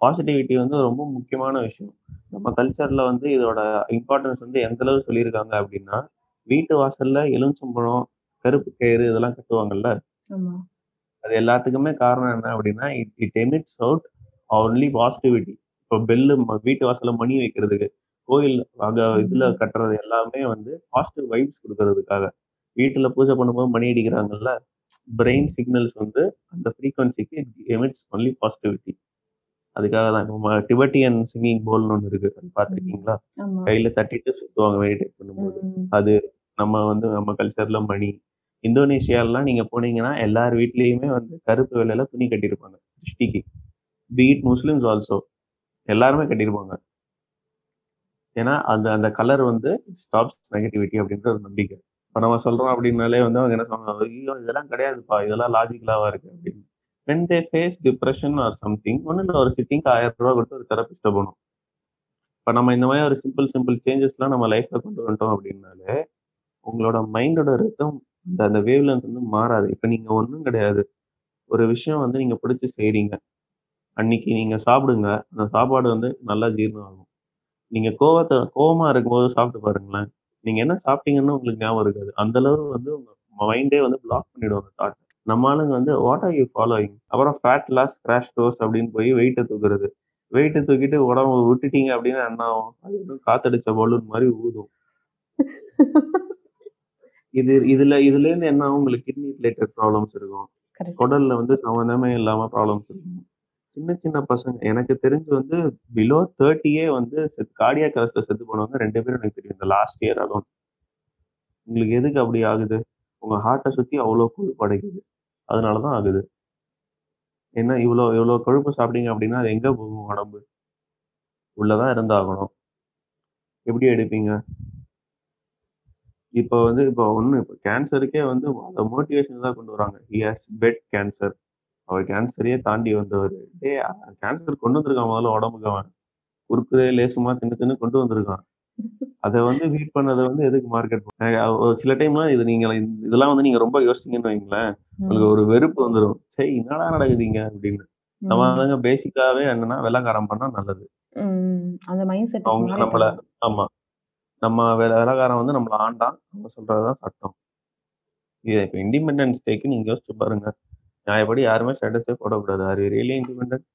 Positivity வந்து ரொம்ப முக்கியமான விஷயம். நம்ம கல்ச்சர்ல வந்து இதோட இம்பார்ட்டன்ஸ் வந்து எந்த அளவு சொல்லியிருக்காங்க அப்படின்னா, வீட்டு வாசல்ல எலுமிச்சம்பழம், கருப்பு கயிறு இதெல்லாம் கட்டுவாங்கல்ல. அது எல்லாத்துக்குமே காரணம் என்ன அப்படின்னா, it it emits out only positivity. இப்போ பெல்லு வீட்டு வாசல்ல மணி வைக்கிறதுக்கு, கோயில் அங்க இதுல. கட்டுறது எல்லாமே வந்து பாசிட்டிவ் வைப்ஸ் குடுக்கறதுக்காக. வீட்டுல பூஜை பண்ணும்போது மணி அடிக்கிறாங்கல்ல, பிரெயின் சிக்னல்ஸ் வந்து அந்த ஃப்ரீக்வென்சிக்கு எமிட்ஸ் ஒன்லி பாசிட்டிவிட்டி. அதுக்காக தான் நம்ம டிபெட்டியன் சிங்கிங் பவுல்னு ஒண்ணு இருக்கு. அது. பார்த்துருக்கீங்களா? கையில தட்டிட்டு சுத்துவாங்க மெடிடேட் பண்ணும்போது. அது நம்ம வந்து நம்ம கல்ச்சர்ல மணி. இந்தோனேஷியாலாம் நீங்க போனீங்கன்னா, எல்லார் வீட்லேயுமே வந்து கருப்பு வெள்ளையில துணி கட்டியிருப்பாங்க. திருஷ்டிக்கு. But it Muslims also. எல்லாருமே கட்டியிருப்பாங்க. ஏன்னா, அந்த அந்த கலர் வந்து ஸ்டாப்ஸ் நெகட்டிவிட்டி அப்படின்ற ஒரு நம்பிக்கை. இப்போ நம்ம சொல்கிறோம் அப்படின்னாலே வந்து அவங்க என்ன சொல்லுவாங்க ஐயோ இதெல்லாம் கிடையாதுப்பா இதெல்லாம் லாஜிக்கலாவாக இருக்கு அப்படின்னு when they face depression or something ஒன்றும் இல்லை ஒரு சிட்டிங்க்கு ஆயிரம் ரூபா கொடுத்து ஒரு தெரப்பிஸ்ட்டை போகணும் இப்போ நம்ம இந்த மாதிரி ஒரு சிம்பிள் சிம்பிள் சேஞ்சஸ்லாம் நம்ம லைஃப்பில் கொண்டு வந்துட்டோம் அப்படின்னாலே உங்களோட மைண்டோட ரித்தம் அந்த அந்த வேவ் லென்த் வந்து மாறாது. இப்போ நீங்கள் ஒன்றும் கிடையாது. ஒரு விஷயம் வந்து நீங்கள் பிடிச்சி செய்கிறீங்க அன்னைக்கு நீங்கள் சாப்பிடுங்க. அந்த சாப்பாடு வந்து நல்லா ஜீரணம் ஆகும் நீங்கள் கோவத்தை கோவமாக இருக்கும்போது சாப்பிட்டு பாருங்களேன். நீங்கள் என்ன சாப்பிட்டீங்கன்னு உங்களுக்கு ஞாபகம் இருக்காது. அந்த அளவு வந்து உங்கள் மைண்டே வந்து பிளாக் பண்ணிடும் அந்த தாட் நம்ம ஆளுங்க வந்து வாட் ஆர் யூ ஃபாலோயிங் அப்புறம் ஃபேட் லாஸ் கிராஷ் டோஸ் அப்படின்னு போய் வெயிட்டை தூக்குறது. வெயிட்டை தூக்கிட்டு உடம்பு விட்டுட்டீங்க அப்படின்னா என்ன ஆகும்? அது வந்து காத்தடிச்ச பலூன் மாதிரி ஊதும். இது இதுல இதுல இருந்து என்ன ஆகும்? உங்களுக்கு கிட்னி ரிலேட்டட் ப்ராப்ளம்ஸ் இருக்கும். குடல்ல வந்து சம்மந்தமே இல்லாம ப்ராப்ளம்ஸ் இருக்கும். சின்ன சின்ன பசங்க எனக்கு தெரிஞ்சு வந்து பிலோ தேர்ட்டியே வந்து கார்டியா கரஸ்ல செத்து போனவங்க ரெண்டு பேரும் எனக்கு தெரியும். இந்த லாஸ்ட் இயர் அலோன் உங்களுக்கு எதுக்கு அப்படி ஆகுது? உங்க ஹார்ட்டை சுத்தி அவ்வளோ கொழுப்பு அடைக்குது அதனாலதான் ஆகுது. என்ன இவ்வளோ இவ்வளோ கொழுப்பு சாப்பிட்டீங்க அப்படின்னா அது எங்க போகும் உடம்பு? உள்ளதான் இருந்தாகணும். எப்படி எடுப்பீங்க? இப்போ வந்து இப்போ ஒண்ணு இப்போ கேன்சருக்கே வந்து அந்த மோட்டிவேஷன் தான் கொண்டு வராங்க. ஹி ஹாஸ் பெட் கேன்சர் அவர் கேன்சரையே தாண்டி வந்தவர். டே கேன்சர் கொண்டு வந்திருக்கான் முதல்ல உடம்புக்கு அவன். குறுக்குதே லேசுமா தின்னு தின்னு கொண்டு வந்திருக்கான். அதை வந்து வீட் பண்ணதை வந்து எதுக்கு மார்க்கெட் சில டைம்லாம் இது நீங்க இதெல்லாம் வந்து நீங்க ரொம்ப யோசிச்சீங்கன்னு வைங்களேன். உங்களுக்கு ஒரு வெறுப்பு வந்துடும் சரி என்னடா நடக்குதுங்க? அப்படின்னு. நம்ம தாங்க பேசிக்காவே என்னன்னா வெள்ளக்காரம் பண்ணா நல்லது. அந்த மைண்ட் செட் அவங்க நம்மள ஆமா. நம்ம விலகாரம் வந்து நம்மளை ஆண்டான் நம்ம சொல்றதுதான் சட்டம். இது இப்போ இண்டிபெண்டன்ஸ் டேக்கு நீங்க யோசிச்சு பாருங்க. நியாயப்படி யாருமே ஸ்டேட்டஸே போடக்கூடாது. ஆர் ரியலி இண்டிபெண்டன்ட்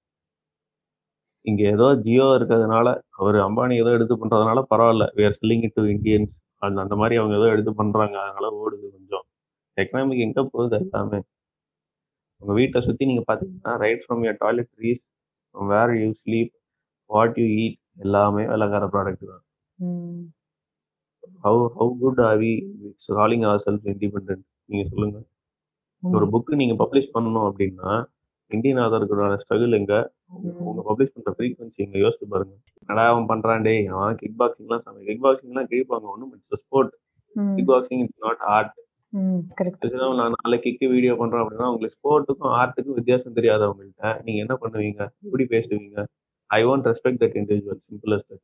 இங்க ஏதோ ஜியோ இருக்கிறதுனால அவர் அம்பானி ஏதோ எடுத்து பண்றதுனால பரவாயில்ல. வேர் செல்லிங் டு இந்தியன்ஸ் அந்த அந்த மாதிரி அவங்க ஏதோ எடுத்து பண்றாங்க. அதனால ஓடுது கொஞ்சம். எக்கனாமிக் எங்க போகுது எல்லாமே. உங்க வீட்டை சுத்தி நீங்க பாத்தீங்கன்னா right from your toiletries where you sleep what you eat எல்லாமே வெள்ளக்கார ப்ராடக்ட் தான். How how good are we calling our self independent நீங்க சொல்லுங்க. ஒரு புக் நீங்க பப்ளிஷ் பண்ணணும் அப்படின்னா இந்தியன் ஆதாருக்கான ஸ்ட்ரகிள் எங்க? உங்க- பப்ளிஷ் பண்ற ஃப்ரீக்வன்சி எங்க? யோசிச்சு பாருங்க. என்னடா அவன் பண்றான் டேய்? அவன் கிக் பாக்ஸிங்லாம் சமை கிக் பாக்ஸிங்லாம் கிழிப்பாங்க. ஒன்றும் it's sport kick boxing it's not art correct நான் நாளை கிக்கு வீடியோ பண்றோம் அப்படின்னா உங்களுக்கு ஸ்போர்ட்டுக்கும் ஆர்ட்டுக்கும் வித்தியாசம் தெரியாதவங்கள்ட்ட நீங்க என்ன பண்ணுவீங்க? எப்படி பேசுவீங்க? I won't respect that individual simple as that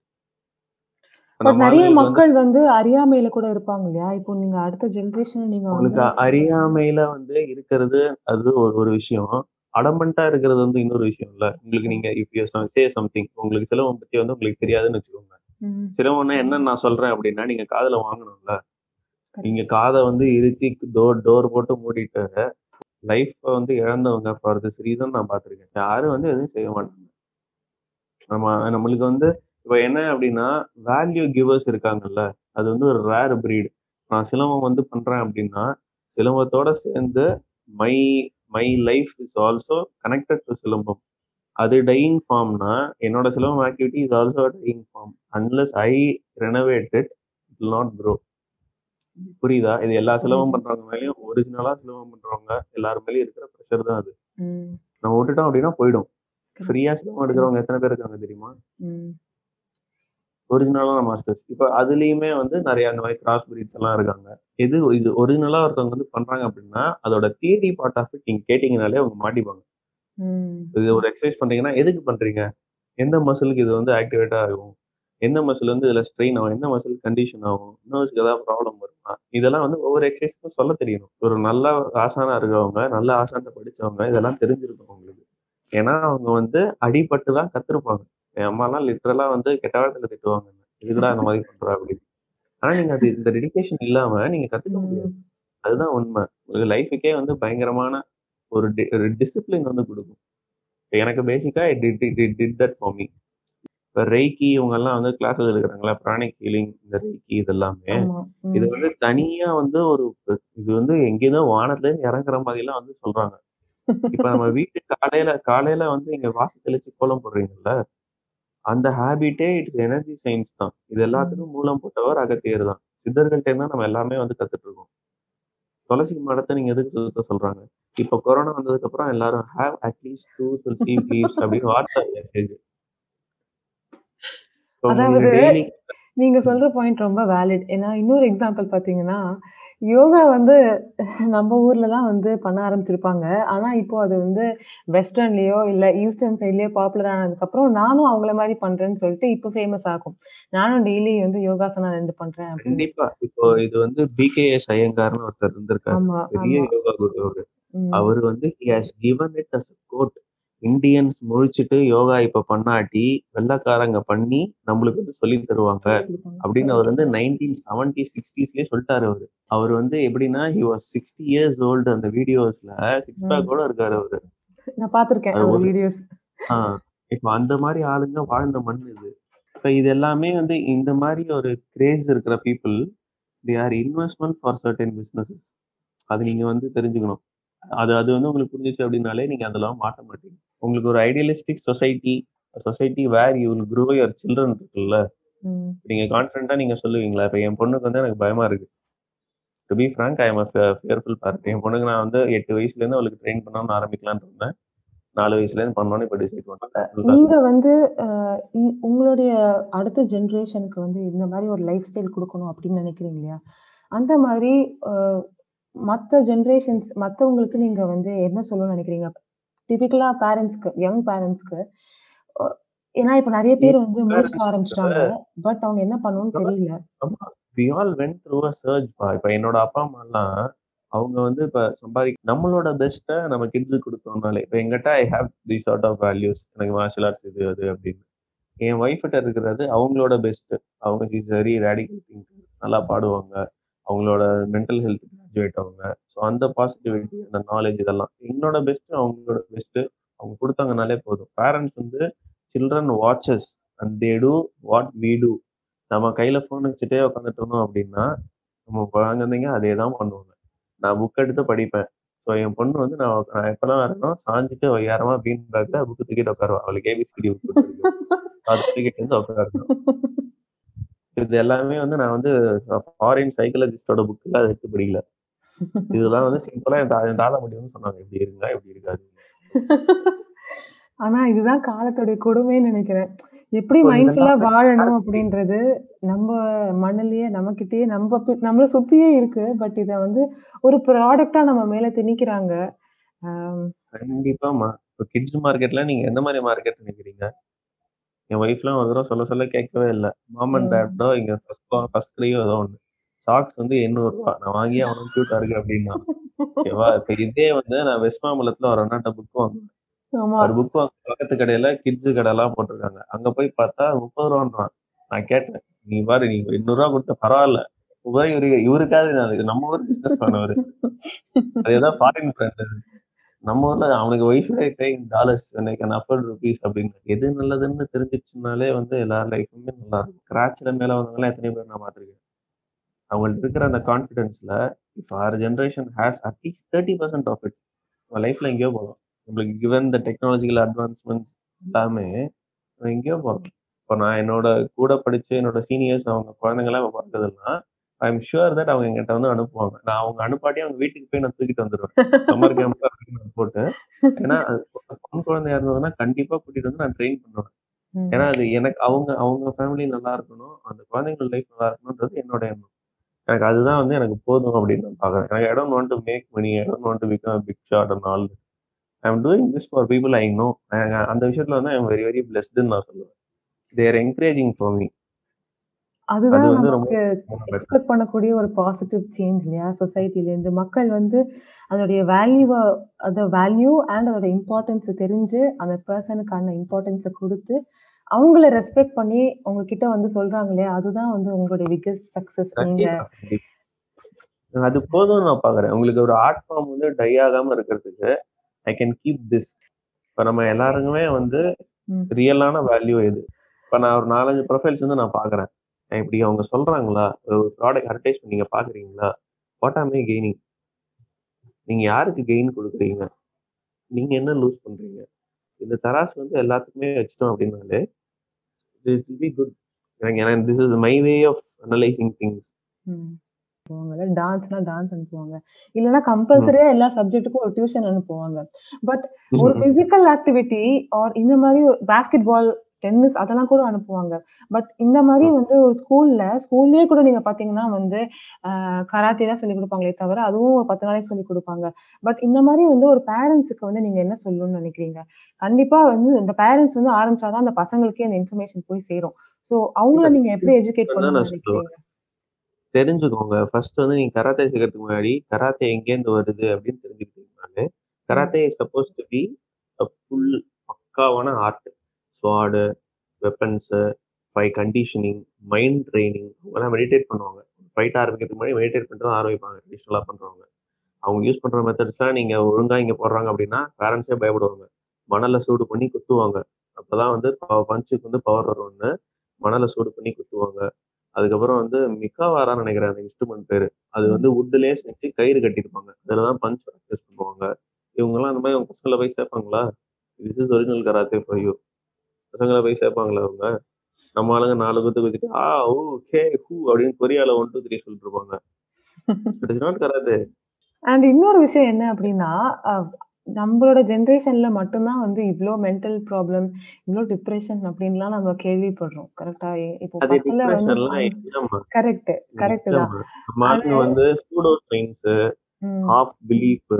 but நிறைய மக்கள் வந்து அறியாமையில கூட இருப்பாங்க இல்லையா? இப்போ நீங்க அடுத்த ஜெனரேஷன் நீங்க உங்களுக்கு அறியாமையில வந்து இருக்கிறது அது ஒரு ஒரு விஷயம். அடமெண்டா இருக்கிறது வந்து இன்னொரு விஷயம் இல்ல. உங்களுக்கு நீங்க இஃப் சே சம்திங் உங்களுக்கு சிலவம் பத்தி வந்து உங்களுக்கு தெரியாதுன்னு வச்சுக்கோங்க. சிலவம்னா என்ன நான் சொல்றேன் அப்படின்னா நீங்க காதுல வாங்கணும்ல. நீங்க காதை வந்து இறுத்தி டோர் டோர் போட்டு மூடிட்டு லைஃப் வந்து இழந்தவங்க ஃபார் திஸ் ரீசன் நான் பார்த்திருக்கேன். யாரும் வந்து எதுவும் செய்ய மாட்டாங்க. நம்ம நம்மளுக்கு வந்து இப்போ என்ன அப்படின்னா வேல்யூ கிவர்ஸ் இருக்காங்கல்ல அது வந்து ஒரு ரேர் breed. நான் சிலம்பம் வந்து பண்றேன் அப்படின்னா சிலம்பத்தோட சேர்ந்து my my life is also connected to silambam. அது டையிங் ஃபார்ம்னா என்னோட silambam activity is also dying form unless I renovate it it not grow புரியுதா? இது எல்லா சிலம்பம். பண்றவங்க மேலயும் ஒரிஜினலா சிலம்பம் பண்றவங்க எல்லாரும் மேலயும் இருக்கிற ப்ரெஷர் தான் அது. நம்ம விட்டுட்டோம் அப்படின்னா போயிடும். ஃப்ரீயா சிலம்பம் எடுக்கிறவங்க எத்தனை பேர் இருக்காங்க தெரியுமா? ஒரிஜினலான மாஸ்டர்ஸ் இப்போ அதுலயுமே வந்து நிறைய அந்த மாதிரி கிராஸ் பிரீட்ஸ் எல்லாம் இருக்காங்க. எது இது ஒரிஜினலா ஒருத்தவங்க வந்து பண்றாங்க அப்படின்னா அதோட தியரி பார்ட் ஆஃப் இட் நீங்க கேட்டீங்கனாலே அவங்க மாட்டிப்பாங்க. இது ஒரு எக்ஸசைஸ் பண்றீங்கன்னா எதுக்கு பண்றீங்க? எந்த மசிலுக்கு இது வந்து ஆக்டிவேட் ஆகும்? எந்த மசில் வந்து இதுல ஸ்ட்ரெயின் ஆகும்? எந்த மசில் கண்டிஷன் ஆகும்? நர்வ்ஸ்க்கு ஏதாவது ப்ராப்ளம் வருமா? இதெல்லாம் வந்து ஒவ்வொரு எக்ஸசைஸ்க்கும் சொல்ல தெரியணும். ஒரு நல்ல ஆசானா இருக்கவங்க நல்ல ஆசானத்தை படிச்சவங்க இதெல்லாம் தெரிஞ்சிருக்கும் அவங்களுக்கு ஏன்னா அவங்க வந்து அடிபட்டு தான் கத்திருப்பாங்க. என் அம்மாலாம் லிட்டரலா வந்து கெட்ட வார்த்தையில திட்டுவாங்க. இதுக்குடா இந்த மாதிரி பண்றா அப்படின்னு ஆனா நீங்க அது இந்த டெடிகேஷன் இல்லாம நீங்க கத்துக்க முடியாது. அதுதான் உண்மை. உங்களுக்கு லைஃபுக்கே வந்து பயங்கரமான ஒரு டிசிப்ளின் வந்து கொடுக்கும். எனக்கு பேசிக்கா டிட் தட் ஃபார் மீ இப்போ ரெய்கி இவங்க எல்லாம் வந்து கிளாஸஸ் எடுக்கிறாங்களா? பிராணிக் ஹீலிங் இந்த ரெய்கி இதெல்லாமே. இது வந்து தனியா வந்து ஒரு இது வந்து எங்கேயோ வானத்துல இருந்து இறங்குற மாதிரி எல்லாம் வந்து சொல்றாங்க. இப்ப நம்ம வீட்டு காலையில காலையில வந்து இங்க வாசி தெளிச்சு கோலம் போடுறீங்கல்ல? அந்த ஹேபிட்டே இட்ஸ் எனர்ஜி சயின்ஸ் தான். இது எல்லாத்துக்கும் மூலம் போட்டவர் அகத்தியர் தான். சித்தர்கள்ட்ட இருந்தா நம்ம எல்லாமே வந்து கத்துட்டு இருக்கோம் துளசி மடத்தை நீங்க எதுக்கு சுத்த சொல்றாங்க? இப்ப கொரோனா வந்ததுக்கு அப்புறம் எல்லாரும் have at least two tulsi leaves அப்படின்னு வாட்ஸ்அப் மெசேஜ் அதாவது நீங்க சொல்ற பாயிண்ட் ரொம்ப வேலிட் ஏன்னா இன்னொரு எக்ஸாம்பிள் பாத்தீங்கன்னா யோகா வந்து நம்ம ஊர்ல தான் வந்து பண்ண ஆரம்பிச்சிருப்பாங்க. ஆனா, இப்போ அது வந்து வெஸ்டர்ன்லயோ, இல்ல ஈஸ்டர்ன் சைட்லயோ பாப்புலர் ஆனதுக்கப்புறம், நானும் அவங்கள மாரி பண்றேன்னு சொல்லிட்டு இப்ப ஃபேமஸ் ஆகும். நானும் டெய்லி வந்து யோகாசனம் 2 பண்றேன் அப்படின்னு. கண்டிப்பா. இப்போ இது வந்து பிகேஎஸ் ஐயங்கார்ன்னு ஒருத்தர் இருந்திருக்காரு. ஆமா, பெரிய ஆமா. யோகா குரு அவரு. ம். அவரு வந்து he has given it as quote. Indians முழிச்சுட்டு யோகா இப்ப பண்ணாட்டி, வெள்ளைக்காரங்க பண்ணி நம்மளுக்கு வந்து சொல்லி தருவாங்க. அப்படின்னு அவர். வந்து 1970, 60ஸ்லயே சொல்லிட்டாரு அவரு. அவரு வந்து எப்படின்னா, ஹி வாஸ் 60 இயர்ஸ் ஓல்டு அந்த வீடியோஸ்ல சிக்ஸ் ம். பேக்கோட இருக்காரு அவரு. நான். ஆ. இப்ப அந்த மாரி ஆளுங்க வாழ்ந்த மண் இது. இப்ப இது எல்லாமே வந்து இந்த மாரி ஒரு கிரேஸ் இருக்கிற people, they are investment for certain businesses. அது நீங்க வந்து தெரிஞ்சுக்கணும். அது அது வந்து உங்களுக்கு புரிஞ்சுச்சு அப்படின்னாலே, நீங்க அதெல்லாம் மாட்ட மாட்டீங்க. உங்களுக்கு ஒரு idealistic society, society where you will grow your children இருக்குல்ல. நீங்க கான்ஃபிடென்ட்டா நீங்க சொல்லுவீங்களா? இப்ப என் பொண்ணுக்கு வந்து எனக்கு பயமா இருக்கு. To be frank I fear fearful parent. என் பொண்ணுக்கு நான் வந்து 8 வயசுலேருந்து அவளுக்கு ட்ரெயின் பண்ணணும்னு ஆரம்பிக்கலாம்னு இருந்தேன். 4 வயசுலேருந்து பண்ணணும்னு இப்ப டிசைட் அ பண்ணிட்டேன். நீங்க வந்து உங்களுடைய அடுத்த ஜெனரேஷனுக்கு வந்து இந்த மாரி ஒரு லைஃப் ஸ்டைல் குடுக்கணும் அப்படின்னு நினைக்கிறீங்க இல்லையா? அந்த அ மத்த ஜெனரேஷன்ஸ் மத்தவங்களுக்கு நீங்க வந்து என்ன சொல்லணும்னு நினைக்கிறீங்க? டிபிக்கலா பேரண்ட்ஸ்க்கு, யங் பேரண்ட்ஸ்க்கு ஏன்னா இப்ப நெறைய பேர் வந்து முழிச்சுக்க ஆரம்பிச்சுட்டாங்க. பட் அவங்க என்ன பண்ணணும்னு தெரியல. We all went through a surge பா. இப்ப என்னோட அப்பா, அம்மாலாம் அவங்க வந்து இப்ப சம்பாதி நம்மளோட பெஸ்ட்ட நம்ம கிட்ஸுக்கு குடுத்தோம்னாலே, இப்ப என்கிட்ட I have these sort of values. எனக்கு மார்ஷியல் ஆர்ட்ஸ் இது, அது அப்படின்னு. என் ஒய்ஃப் கிட்ட இருக்கிறது அவங்களோட பெஸ்ட். அவங்க இஸ் வெரி ரேடிக்கல் திங்கர். நல்லா பாடுவாங்க. அவங்களோட மென்டல் ஹெல்த் கிராஜுவேட் அவங்க. ஸோ அந்த பாசிட்டிவிட்டி, அந்த நாலேஜ் இதெல்லாம். என்னோட பெஸ்ட் அவங்களோட பெஸ்ட். அவங்க கொடுத்தாங்கனாலே போதும். பேரண்ட்ஸ் வந்து children watches and they do what we do. நம்ம கையில ஃபோன் வச்சுட்டே உட்காந்துட்டு இருந்தோம் அப்படின்னா, நம்ம குழந்தைங்க அதே தான் பண்ணுவாங்க. நான் புக் எடுத்து படிப்பேன். ஸோ என் பொண்ணு வந்து நான் நான் எப்பலாம் வரணும் சாஞ்சிட்டு ஒய்யாரமா பீன் பேக்ல புக் தூக்கிட்டு உட்காருவா. அவளுக்கு ஏபிசிடி புக் அது அத தூக்கிட்டு வந்து உட்காரணும். இது எல்லாமே வந்து நான் வந்து ஃபாரின் சைக்காலஜிஸ்ட்டோட புக்கில் அது எடுத்து படிக்கல. இதெல்லாம் வந்து சிம்பிளா என் தா என் தாத்தா, பாட்டி வந்து சொன்னாங்க. இப்படி இருங்க, இப்படி இருக்காதீங்க. ஆனா இதுதான் காலத்துடைய கொடுமைன்னு நினைக்கிறேன். எப்படி மைண்ட்ஃபுல்லா வாழணும் அப்படின்றது நம்ம மண்ணுலயே நம்மகிட்டயே நம்ம நம்மள சுத்தியே இருக்கு. பட் இத வந்து ஒரு ப்ராடக்ட்டா நம்ம மேல திணிக்கிறாங்க. அம். கண்டிப்பாம்மா. இப்ப கிட்ஸ் மார்க்கெட்ல நீங்க எந்த மாரி மார்க்கெட் நினைக்கிறீங்க? என் ஒய்ஃப்லாம் ஒரு தடவ சொல்ல சொல்ல கேட்கவே இல்ல. மாம் அண்ட் ம். டாடோ இங்க ஃபர்ஸ்ட் ஃபர்ஸ்ட் ஏதோ ஒண்ணு. சாக்ஸ் வந்து ரூ. 800 நான் வாங்கியே ஆகணும் கியூட்டா இருக்கு அப்படின்னா. ஓகேவா? இப்ப இதே வந்து நான் வெஸ்ட் மாம்பலத்துல ஒரு அண்ணாட்ட புக் வாங்குனேன். ஆமா. ஒரு புக் வாங்க பக்கத்து கடையில கிட்ஸ் கடைலாம் போட்டிருக்காங்க. அங்க போய் பார்த்தா ரூ. 30ன்றான். நான் கேட்டேன். நீ பாரு நீ ரூ. 800 குடுத்த பரவால்ல. போய் இவரு இவருக்காவது நான் நம்ம ஊர் பிசினஸ் மேன் அவரு. அது ஏதோ ஃபாரின் பிராண்ட். நம்ம ஊர்ல அவனுக்கு wife paying dollars can afford rupees அப்படின்னு. எது நல்லதுன்னு தெரிஞ்சிருச்சுனாலே வந்து எல்லார் லைஃபுமே நல்லா இருக்கும். ஸ்க்ராட்ச்ல மேல வந்தவங்கலாம் எத்தனையோ பேர் நான் பார்த்துருக்கேன். அவங்கள்ட்ட இருக்கிற அந்த கான்ஃபிடன்ஸ்ல இஃப் அவர் ஜெனரேஷன் ஹேஸ் அட்லீஸ்ட் 30% ஆஃப் இட். நம்ம லைஃப்ல எங்கேயோ போலாம். நம்மளுக்கு கிவன் த டெக்னாலஜிக்கல் அட்வான்ஸ்மென்ட்ஸ் எல்லாமே நம்ம எங்கேயோ போலாம். இப்ப நான் என்னோட கூட படிச்ச என்னோட சீனியர்ஸ் அவங்க குழந்தைங்கலாம் இப்ப பொறக்குதுன்னா, ஐ அம் ஷூர் தட் அவங்க என்கிட்ட வந்து அனுப்புவாங்க. நான் அவங்க அனுப்பாட்டி அவங்க வீட்டுக்கு போய் நான் தூக்கிட்டு வந்துருவேன். சம்மர் கேம்ப்ல போட்டு. ஏன்னா அது பொண் குழந்தையா இருந்ததுன்னா கண்டிப்பா கூட்டிட்டு வந்து நான் ட்ரெயின் பண்ணுவேன். ஏன்னா. அது எனக்கு அவங்க அவங்க ஃபேமிலி நல்லா இருக்கணும். அந்த குழந்தைங்களோட லைஃப் நல்லா இருக்கணும்ன்றது என்னோட எண்ணம். எனக்கு அதுதான் வந்து எனக்கு போதும் அப்படின்னு நான் பார்க்குறேன். எனக்கு I don't want to make money. I don't want to become big shot and all. I am doing this for people I know. அந்த விஷயத்துல வந்து ஐ அம் வெரி வெரி பிளெஸ்டுன்னு நான் சொல்லுவேன். They are encouraging for me. அது அதுதான் நமக்கு. Expect பண்ணக்கூடிய ஒரு பாசிட்டிவ் சேஞ்ச் இல்லையா? சொசைட்டிலேருந்து. மக்கள் வந்து அதோடைய வேல்யூவ அத வேல்யூ அண்ட் அதோட இம்பார்ட்டன்ஸ தெரிஞ்சு, அந்த பெர்சனுக்கான இம்பார்ட்டன்ஸ குடுத்து, அவங்கள ரெஸ்பெக்ட் பண்ணி உங்ககிட்ட வந்து சொல்றாங்க இல்லையா? அதுதான் வந்து உங்களுடைய பிக்கஸ்ட் சக்சஸ். நீங்க. அது போதும்னு நான் பார்க்குறேன். உங்களுக்கு ஒரு ஆர்ட் ஃபார்ம் வந்து டை ஆகாம இருக்கிறதுக்கு, ஐ கேன் கீப் திஸ். இப்ப நம்ம எல்லாருக்குமே வந்து ம். ரியலான வேல்யூ எது? இப்ப நான் ஒரு 4, 5 ப்ரொஃபைல்ஸ் வந்து நான் பார்க்குறேன். இப்படி அவங்க சொல்றாங்களா? ஒரு ப்ராடக்ட் அட்வர்டைஸ்மென்ட் நீங்க பார்க்குறீங்களா? வாட் ஆம் ஐ கெய்னிங்? நீங்க யாருக்கு கெயின் குடுக்குறீங்க? நீங்க என்ன லூஸ் பண்றீங்க? இந்த தராசு வந்து எல்லாத்துக்குமே வச்சுட்டோம் அப்படின்னாலே, இட் வில் பி குட். ஏன்னா this is my way of analysing things. ம். அனுப்புவாங்கல்ல. டான்ஸ்னா டான்ஸ் அனுப்புவாங்க. இல்லன்னா கம்பல்சரியா எல்லா சப்ஜெக்ட்டுக்கும் ஒரு டியூஷன் அனுப்புவாங்க. பட் ஒரு பிசிக்கல் ஆக்டிவிட்டி ஆர் இந்த மாரி ஒரு பாஸ்கெட் பால் டென்னிஸ் அதெல்லாம் கூட அனுப்புவாங்க. பட் இந்த மாரி வந்து ஒரு ஸ்கூல்ல ஸ்கூல்லயே கூட நீங்க பார்த்தீங்கன்னா வந்து கராத்தே தான் சொல்லிக் குடுப்பாங்களே தவிர, அதுவும் ஒரு 10 நாளைக்கு சொல்லிக் குடுப்பாங்க. பட் இந்த மாரி வந்து ஒரு பேரண்ட்ஸ்க்கு வந்து நீங்க என்ன சொல்லணும்னு நெனைக்கிறீங்க? கண்டிப்பா வந்து இந்த பேரண்ட்ஸ் வந்து ஆரம்பிச்சா தான் அந்த பசங்களுக்கே அந்த இன்ஃபர்மேஷன் போய் சேரும். ஸோ அவங்கள. நீங்க எப்படி எஜுகேட். நெனைக்கிறீங்க? தெரிஞ்சுக்கோங்க. ஃபர்ஸ்ட் வந்து நீங்க கராத்தே செய்யறதுக்கு முன்னாடி, கராத்தே எங்கேருந்து வருது அப்படின்னு தெரிஞ்சுக்கிட்டீங்கனாலே. Karate supposed to be full பக்காவான ஆர்ட். ஸ்வாடு வெப்பன்ஸு, ஃபை கண்டிஷனிங், மைண்ட் ட்ரைனிங் அவங்கெல்லாம் மெடிடேட் பண்ணுவாங்க. ஃபைட் ஆரம்பிக்கிறதுக்கு முன்னாடி மெடிடேட் பண்ணிட்டு தான் ஆரம்பிப்பாங்க. ட்ரெடிஷனலா பண்ணுறவங்க அவங்க யூஸ் பண்ணுற மெத்தட்ஸ்லாம் நீங்கள் ஒழுங்காக இங்கே போடுறாங்க அப்படின்னா, பேரண்ட்ஸே பயப்படுவாங்க. மணலை சூடு பண்ணி குத்துவாங்க. அப்போ தான் வந்து பஞ்சுக்கு வந்து பவர் வரும்னு, மணலை சூடு பண்ணி குத்துவாங்க. அதுக்கப்புறம் வந்து மிக்காவாரான்னு நினைக்கிறேன் அந்த இன்ஸ்ட்ருமெண்ட் பேர் அது வந்து வுட்லயே செஞ்சு கயிறு கட்டியிருப்பாங்க. அதில் தான் பஞ்ச் ப்ராக்டிஸ் பண்ணுவாங்க. இவங்கெல்லாம் அந்த மாதிரி அவங்க பசங்களை போய் சேர்ப்பாங்களா? This is original karate for you. பசங்கள போய் சேர்ப்பாங்களா அவங்க? நம்ம ஆளுங்க 4 குத்து குத்திட்டு, ஆ, ஊ, ஹே, ஹூ அப்படின்னு கொரியால 1, 2, 3 சொல்லிட்டு இருப்பாங்க. It is not karate. And இன்னொரு விஷயம் என்ன அப்படின்னா, நம்மளோட ஜெனரேஷன்ல மட்டும் தான் வந்து இவ்ளோ மென்டல் ப்ராப்ளம், இவ்ளோ டிப்ரஷன் அப்படின்லாம் நம்ம கேள்விப்படுறோம். கரெக்ட்டா? இப்போ அது 10ல வந்து டிப்ரஷன்லாம் 5 இல்லம்மா. கரெக்ட், கரெக்ட் தான். வந்து சூடோ சயின்ஸு. ஹாஃப் பிலீஃபு,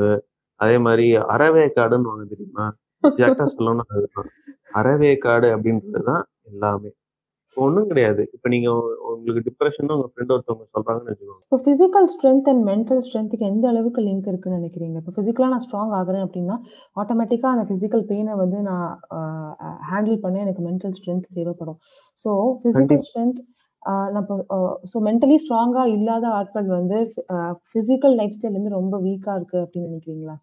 அதே மாரி அரைவேக்காடுன்னுவாங்க தெரியுமா? எக்ஸாக்ட்டா சொல்லணும்னா அதுதான். அரைவேக்காடு அப்படின்றது தான் எல்லாமே. ஒண்ணும் கிடையாது. இப்ப நீங்க உங்களுக்கு டிப்ரஷன்னு உங்க ஃப்ரெண்ட் ஒருத்தவங்க சொல்றாங்கன்னு வச்சுக்கோங்க. இப்போ பிசிக்கல் ஸ்ட்ரென்த் அண்ட் மென்டல் ஸ்ட்ரென்த்துக்கு எந்த அளவுக்கு லிங்க் இருக்குன்னு நெனைக்கிறீங்க? இப்போ பிசிக்கலா நான் ஸ்ட்ராங் ஆகுறேன் அப்படின்னா, ஆட்டோமேட்டிக்கா அந்த பிசிக்கல் பெயின வந்து நான் ஹேண்டில் பண்ண எனக்கு மென்டல் ஸ்ட்ரென்த் தேவைப்படும். ஸோ பிசிக்கல் கண்டிப்பா. ஸ்ட்ரென்த் நம்ம அ ஸோ மென்டலி ஸ்ட்ராங்கா இல்லாத ஆட்கள் வந்து அ பிசிக்கல் லைஃப் ஸ்டைல் வந்து ரொம்ப வீக்கா இருக்கு அப்படின்னு நெனைக்கிறீங்களா?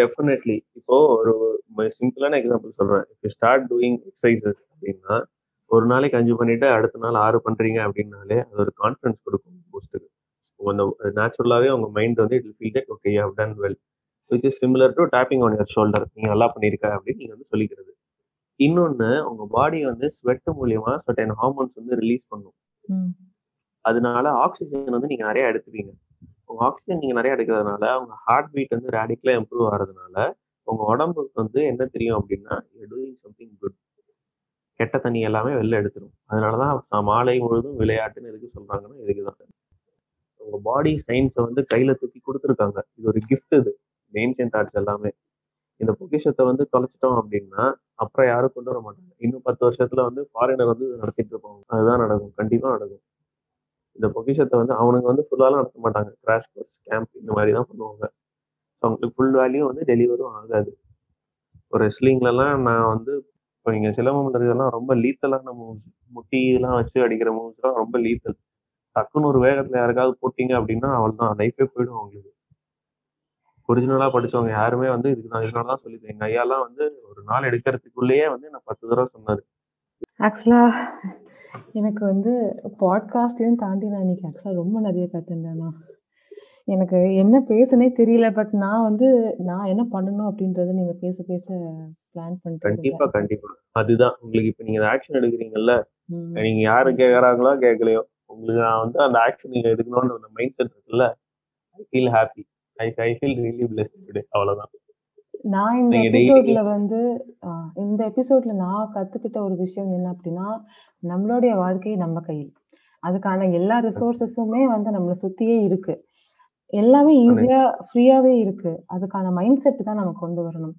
டெஃபினெட்லி. இப்போ ஒரு சிம்பிளான எக்ஸாம்பிள் சொல்றேன். If you start doing exercises அப்படின்னா, ஒரு நாளைக்கு 5 பண்ணிட்டு அடுத்த நாள் 6 பண்றீங்க அப்படின்னாலே, அது ஒரு கான்ஃபிடன்ஸ் குடுக்கும் பூஸ்ட்டுக்கு. அந்த நேச்சுரலாவே உங்க மைண்ட் வந்து it feel that okay have done well. Which is similar to tapping on your shoulder. நீங்க நல்லா பண்ணியிருக்க அப்படின்னு நீங்க வந்து சொல்லிக்கிறது. இன்னொன்னு உங்க பாடி வந்து ஸ்வெட் மூலியமா சர்டைன் ஹார்மோன்ஸ் வந்து ரிலீஸ் பண்ணும். அதனால ஆக்ஸிஜன் வந்து நீங்க நெறைய எடுத்துப்பீங்க. ஆக்சிஜன் நீங்கள் நிறைய எடுக்கிறதுனால, அவங்க ஹார்ட் பீட் வந்து ரேடிக்கலாக இம்ப்ரூவ் ஆகிறதுனால உங்கள் உடம்புக்கு வந்து என்ன தெரியும் அப்படின்னா, டூயிங் சம்திங் குட். கெட்ட தண்ணி எல்லாமே வெளில எடுத்துரும். அதனால தான் ச மாலை முழுதும் விளையாட்டுன்னு எதுக்கு சொல்கிறாங்கன்னா இதுக்கு தான். உங்க பாடி சயின்ஸை வந்து கையில தூக்கி கொடுத்துருக்காங்க இது ஒரு கிஃப்ட் இது. இந்த அண்ட் ஆர்ட்ஸ் எல்லாமே. இந்த பொக்கிஷத்தை வந்து தொலைச்சிட்டோம் அப்படின்னா, அப்புறம் யாரும் கொண்டு வர மாட்டாங்க. இன்னும் 10 வருஷத்துல வந்து ஃபாரினர் வந்து நடத்திட்டு இருப்பாங்க. அதுதான் நடக்கும். கண்டிப்பா நடக்கும். இந்த பொக்கிஷத்தை வந்து அவனுங்க வந்து ஃபுல்லாலாம் நடத்த மாட்டாங்க. கிராஷ் கோர்ஸ், கேம்ப் இந்த மாதிரி தான் பண்ணுவாங்க. ஸோ அவங்களுக்கு ஃபுல் வேல்யூ வந்து டெலிவரும் ஆகாது. ஒரு ரெஸ்லிங்லலாம் நான் வந்து இப்போ இங்கே சிலம்பம்ல இருக்கிறதெல்லாம் ரொம்ப லீத்தலான மூவ்ஸ். முட்டியெல்லாம் வச்சு அடிக்கிற மூவ்ஸ்லாம் ரொம்ப லீத்தல். டக்குன்னு ஒரு வேகத்தில் யாருக்காவது போட்டிங்க அப்படின்னா, அவ்வளதான் லைஃபே போயிடும் அவங்களுக்கு. ஒரிஜினலாக படித்தவங்க யாருமே வந்து இதுக்கு நான் இதனால தான் சொல்லியிருக்கேன். எங்கள் ஐயாலாம் வந்து ஒரு நாள் எடுக்கிறதுக்குள்ளேயே வந்து நான் பத்து தடவை சொன்னார் ஆக்சுவலாக எனக்கு வந்து பாட்காஸ்ட்டையும் தாண்டி நான் இன்னைக்கு ஆக்சுவலா ரொம்ப நெறைய கத்துண்டேன்ண்ணா. எனக்கு என்ன பேசனே தெரியல. பட் நான் வந்து நான் என்ன பண்ணணும் அப்படின்றத நீங்க பேச பேச பிளான் பண்ணிட்டு கண்டிப்பா. கண்டிப்பா. அதுதான். உங்களுக்கு இப்ப நீங்க ஆக்ஷன் எடுக்கிறீங்கல்ல. நீங்க யாரு கேட்கறாங்களோ கேட்கலையோ, உங்களுக்கு நான் வந்து அந்த ஆக்ஷன் நீங்க எடுக்கணும்ன்ற அந்த மைண்ட் செட் இருக்குல்ல, I feel happy. I I feel really blessed today அவ்வளோதான். நான் இந்த நீங்க டெய்லி எபிசோட்ல வந்து இந்த எபிசோட்ல நான் கத்துக்கிட்ட ஒரு விஷயம் என்ன அப்படின்னா, நம்மளுடைய வாழ்க்கை நம்ம கையில். அதுக்கான எல்லா ரிசோர்ஸஸுமே வந்து நம்மள சுத்தியே இருக்கு. எல்லாமே ஈஸியா, ஃப்ரீயாவே இருக்கு. அதுக்கான மைண்ட் செட் தான் நம்ம கொண்டு வரணும்.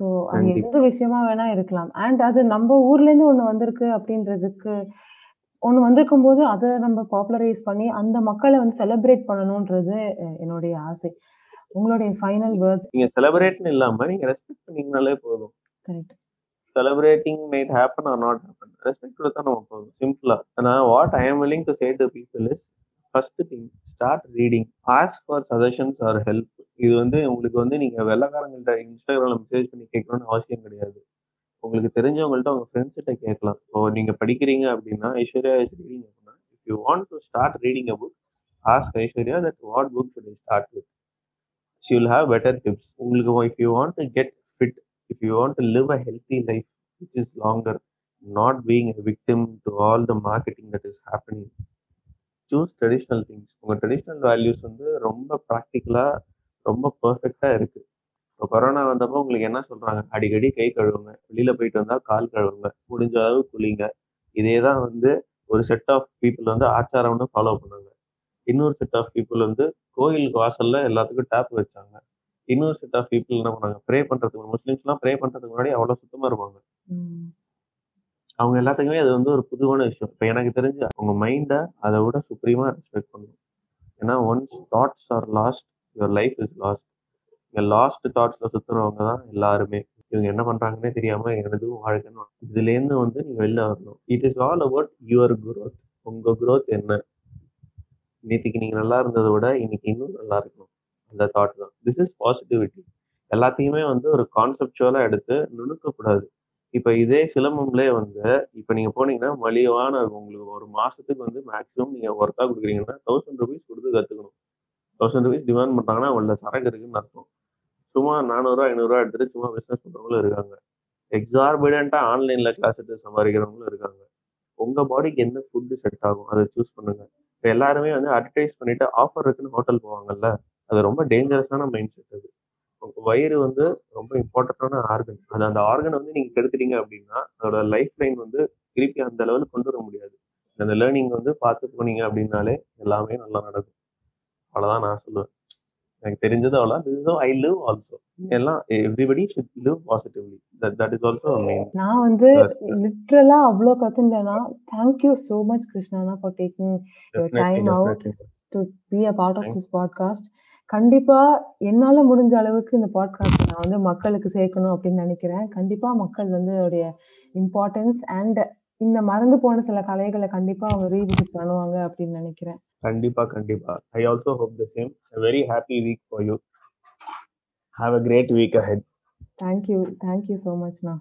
ஸோ அது கண்டிப்பா. எந்த விஷயமா வேணா இருக்கலாம். அண்ட் அது நம்ம ஊர்லேருந்து ஒண்ணு வந்திருக்கு அப்படின்றதுக்கு ஒண்ணு வந்திருக்கும்போது, அத நம்ம பாப்புலரைஸ் பண்ணி அந்த மக்கள வந்து செலிப்ரேட் பண்ணணுன்றது அ என்னுடைய ஆசை. உங்களுடைய ஃபைனல் வேர்ட்ஸ். நீங்க செலிப்ரேட்ன்னு இல்லாம நீங்க ரெஸ்பெக்ட் பண்ணீங்கனாலே போதும். Correct. Celebrating might happen or not happen. Respect குடுத்தா நம்ம போதும். சிம்பிளா. ஆனா what I am willing to say to people is first thing start reading. Ask for suggestions or help. இது வந்து உங்களுக்கு வந்து நீங்க வெள்ளைக்காரங்கள்ட்ட இன்ஸ்டாகிராம்ல மெசேஜ் பண்ணி கேட்கணும்னு அவசியம் கிடையாது. உங்களுக்கு தெரிஞ்சவங்கள்ட்ட உங்க ஃப்ரெண்ட்ஸ் கிட்ட கேட்கலாம். இப்போ நீங்க படிக்கிறீங்க அப்படின்னா, ஐஸ்வர்யா இஸ் ரீடிங் அப்படின்னா, if you want to start reading a book, ask Aishwarya that what book should I start with. She will have better tips. உங்களுக்கு if you want to get fit, if you want to live a healthy life which is longer, not being a victim to all the marketing that is happening. Choose traditional things. உங்கள் traditional values வந்து ரொம்ப ப்ராக்டிக்கலாக ரொம்ப பர்ஃபெக்டாக இருக்குது இப்போ corona வந்தப்போ உங்களுக்கு என்ன சொல்கிறாங்க அடிக்கடி கை கழுவுங்க வெளியில் போயிட்டு வந்தால் கால் கழுவுங்க முடிஞ்ச அளவு குளிங்க இதே தான் வந்து ஒரு செட் ஆஃப் பீப்புள் வந்து ஆச்சாரம்னு ஃபாலோ பண்ணுங்க இன்னொரு செட் ஆஃப் பீப்புள் வந்து கோயிலுக்கு வாசல்ல எல்லாத்துக்கும் டேப் வச்சாங்க. இன்னொரு செட் ஆஃப் பீப்புள் என்ன பண்ணாங்க? ப்ரே பண்றதுக்கு முஸ்லீம்ஸ்லாம் ப்ரே பண்றதுக்கு முன்னாடி அவ்வளவு சுத்தமா இருப்பாங்க. அவங்க எல்லாத்துக்குமே அது வந்து ஒரு புதுவான விஷயம். இப்போ எனக்கு தெரிஞ்சு உங்க மைண்டை அதை விட சுப்ரீமா ரெஸ்பெக்ட் பண்ணணும். ஏன்னா once thoughts are lost your life is lost இங்க லாஸ்ட் தாட்ஸ்ல சுத்துறவங்க தான் எல்லாருமே. இவங்க என்ன பண்றாங்கன்னே தெரியாம எனதும் வாழ்க்கைன்னு இதுல இருந்து வந்து நீங்க வெளில வரணும். It is all about your growth. உங்க growth என்ன? நேற்றுக்கு நீங்கள் நல்லா இருந்ததை விட இன்னைக்கு இன்னும் நல்லா இருக்கணும். அந்த தாட் தான். திஸ் இஸ் பாசிட்டிவிட்டி எல்லாத்தையுமே வந்து ஒரு கான்செப்டுவலாக எடுத்து நுணுக்கக்கூடாது. இப்போ இதே சிலம்பம்லே வந்து இப்போ நீங்கள் போனீங்கன்னா மலிவான உங்களுக்கு ஒரு மாதத்துக்கு வந்து மேக்ஸிமம் நீங்கள் ஒர்த்தாக கொடுக்குறீங்கன்னா தௌசண்ட் ருபீஸ் கொடுத்து கற்றுக்கணும் தௌசண்ட் ருபீஸ் டிமாண்ட் பண்ணுறாங்கன்னா உள்ள சரக்கு இருக்குன்னு அர்த்தம். சும்மா நானூறுரூவா ஐநூறுரூவா எடுத்துட்டு சும்மா பிஸ்னஸ் பண்ணுறவங்களும் இருக்காங்க. எக்ஸார்பிடண்ட்டாக ஆன்லைனில் கிளாஸ் எடுத்து சம்பாதிக்கிறவங்களும் இருக்காங்க. உங்கள் பாடிக்கு என்ன ஃபுட்டு செட் ஆகும்? அதை சூஸ் பண்ணுங்கள் இப்போ எல்லாருமே வந்து அட்வர்டைஸ் பண்ணிட்டு ஆஃபர் இருக்குன்னு ஹோட்டல் போவாங்கல்ல அது ரொம்ப டேஞ்சரஸான மைண்ட் செட் அது. உங்க வயிறு வந்து ரொம்ப இம்பார்ட்டண்டான ஆர்கன் அது அந்த ஆர்கனை வந்து நீங்க கெடுத்துட்டீங்க அப்படின்னா அதோட லைஃப் லைன் வந்து திருப்பி அந்த லெவலுக்கு கொண்டு வர முடியாது. அந்த லேர்னிங் வந்து பார்த்து போனீங்க அப்படின்னாலே எல்லாமே நல்லா நடக்கும். அவ்வளோதான் நான் சொல்லுவேன். எனக்கு தெரிஞ்சது அவ்வளோ திஸ் ஐ லிவ் ஆல்சோ எல்லாம் everybody should live positively that that is also நான் வந்து லிட்ரலா அவ்வளோ கத்துட்டேன்னா thank you so much கிருஷ்ணானா for taking your time out to be a part of this podcast கண்டிப்பா என்னால முடிஞ்ச அளவுக்கு இந்த பாட்காஸ்ட் நான் வந்து மக்களுக்கு சேர்க்கணும் அப்படின்னு நினைக்கிறேன். கண்டிப்பா மக்கள் வந்து அதோடைய இம்பார்ட்டன்ஸ் அண்ட் இந்த மறந்து போன சில கலைகளை கண்டிப்பா அவங்க ரீவிசிட் பண்ணுவாங்க அப்படின்னு நினைக்கிறேன். கண்டிப்பா கண்டிப்பா. I also hope the same very happy week for you have a great week ahead thank you thank you so மச்ண்ணா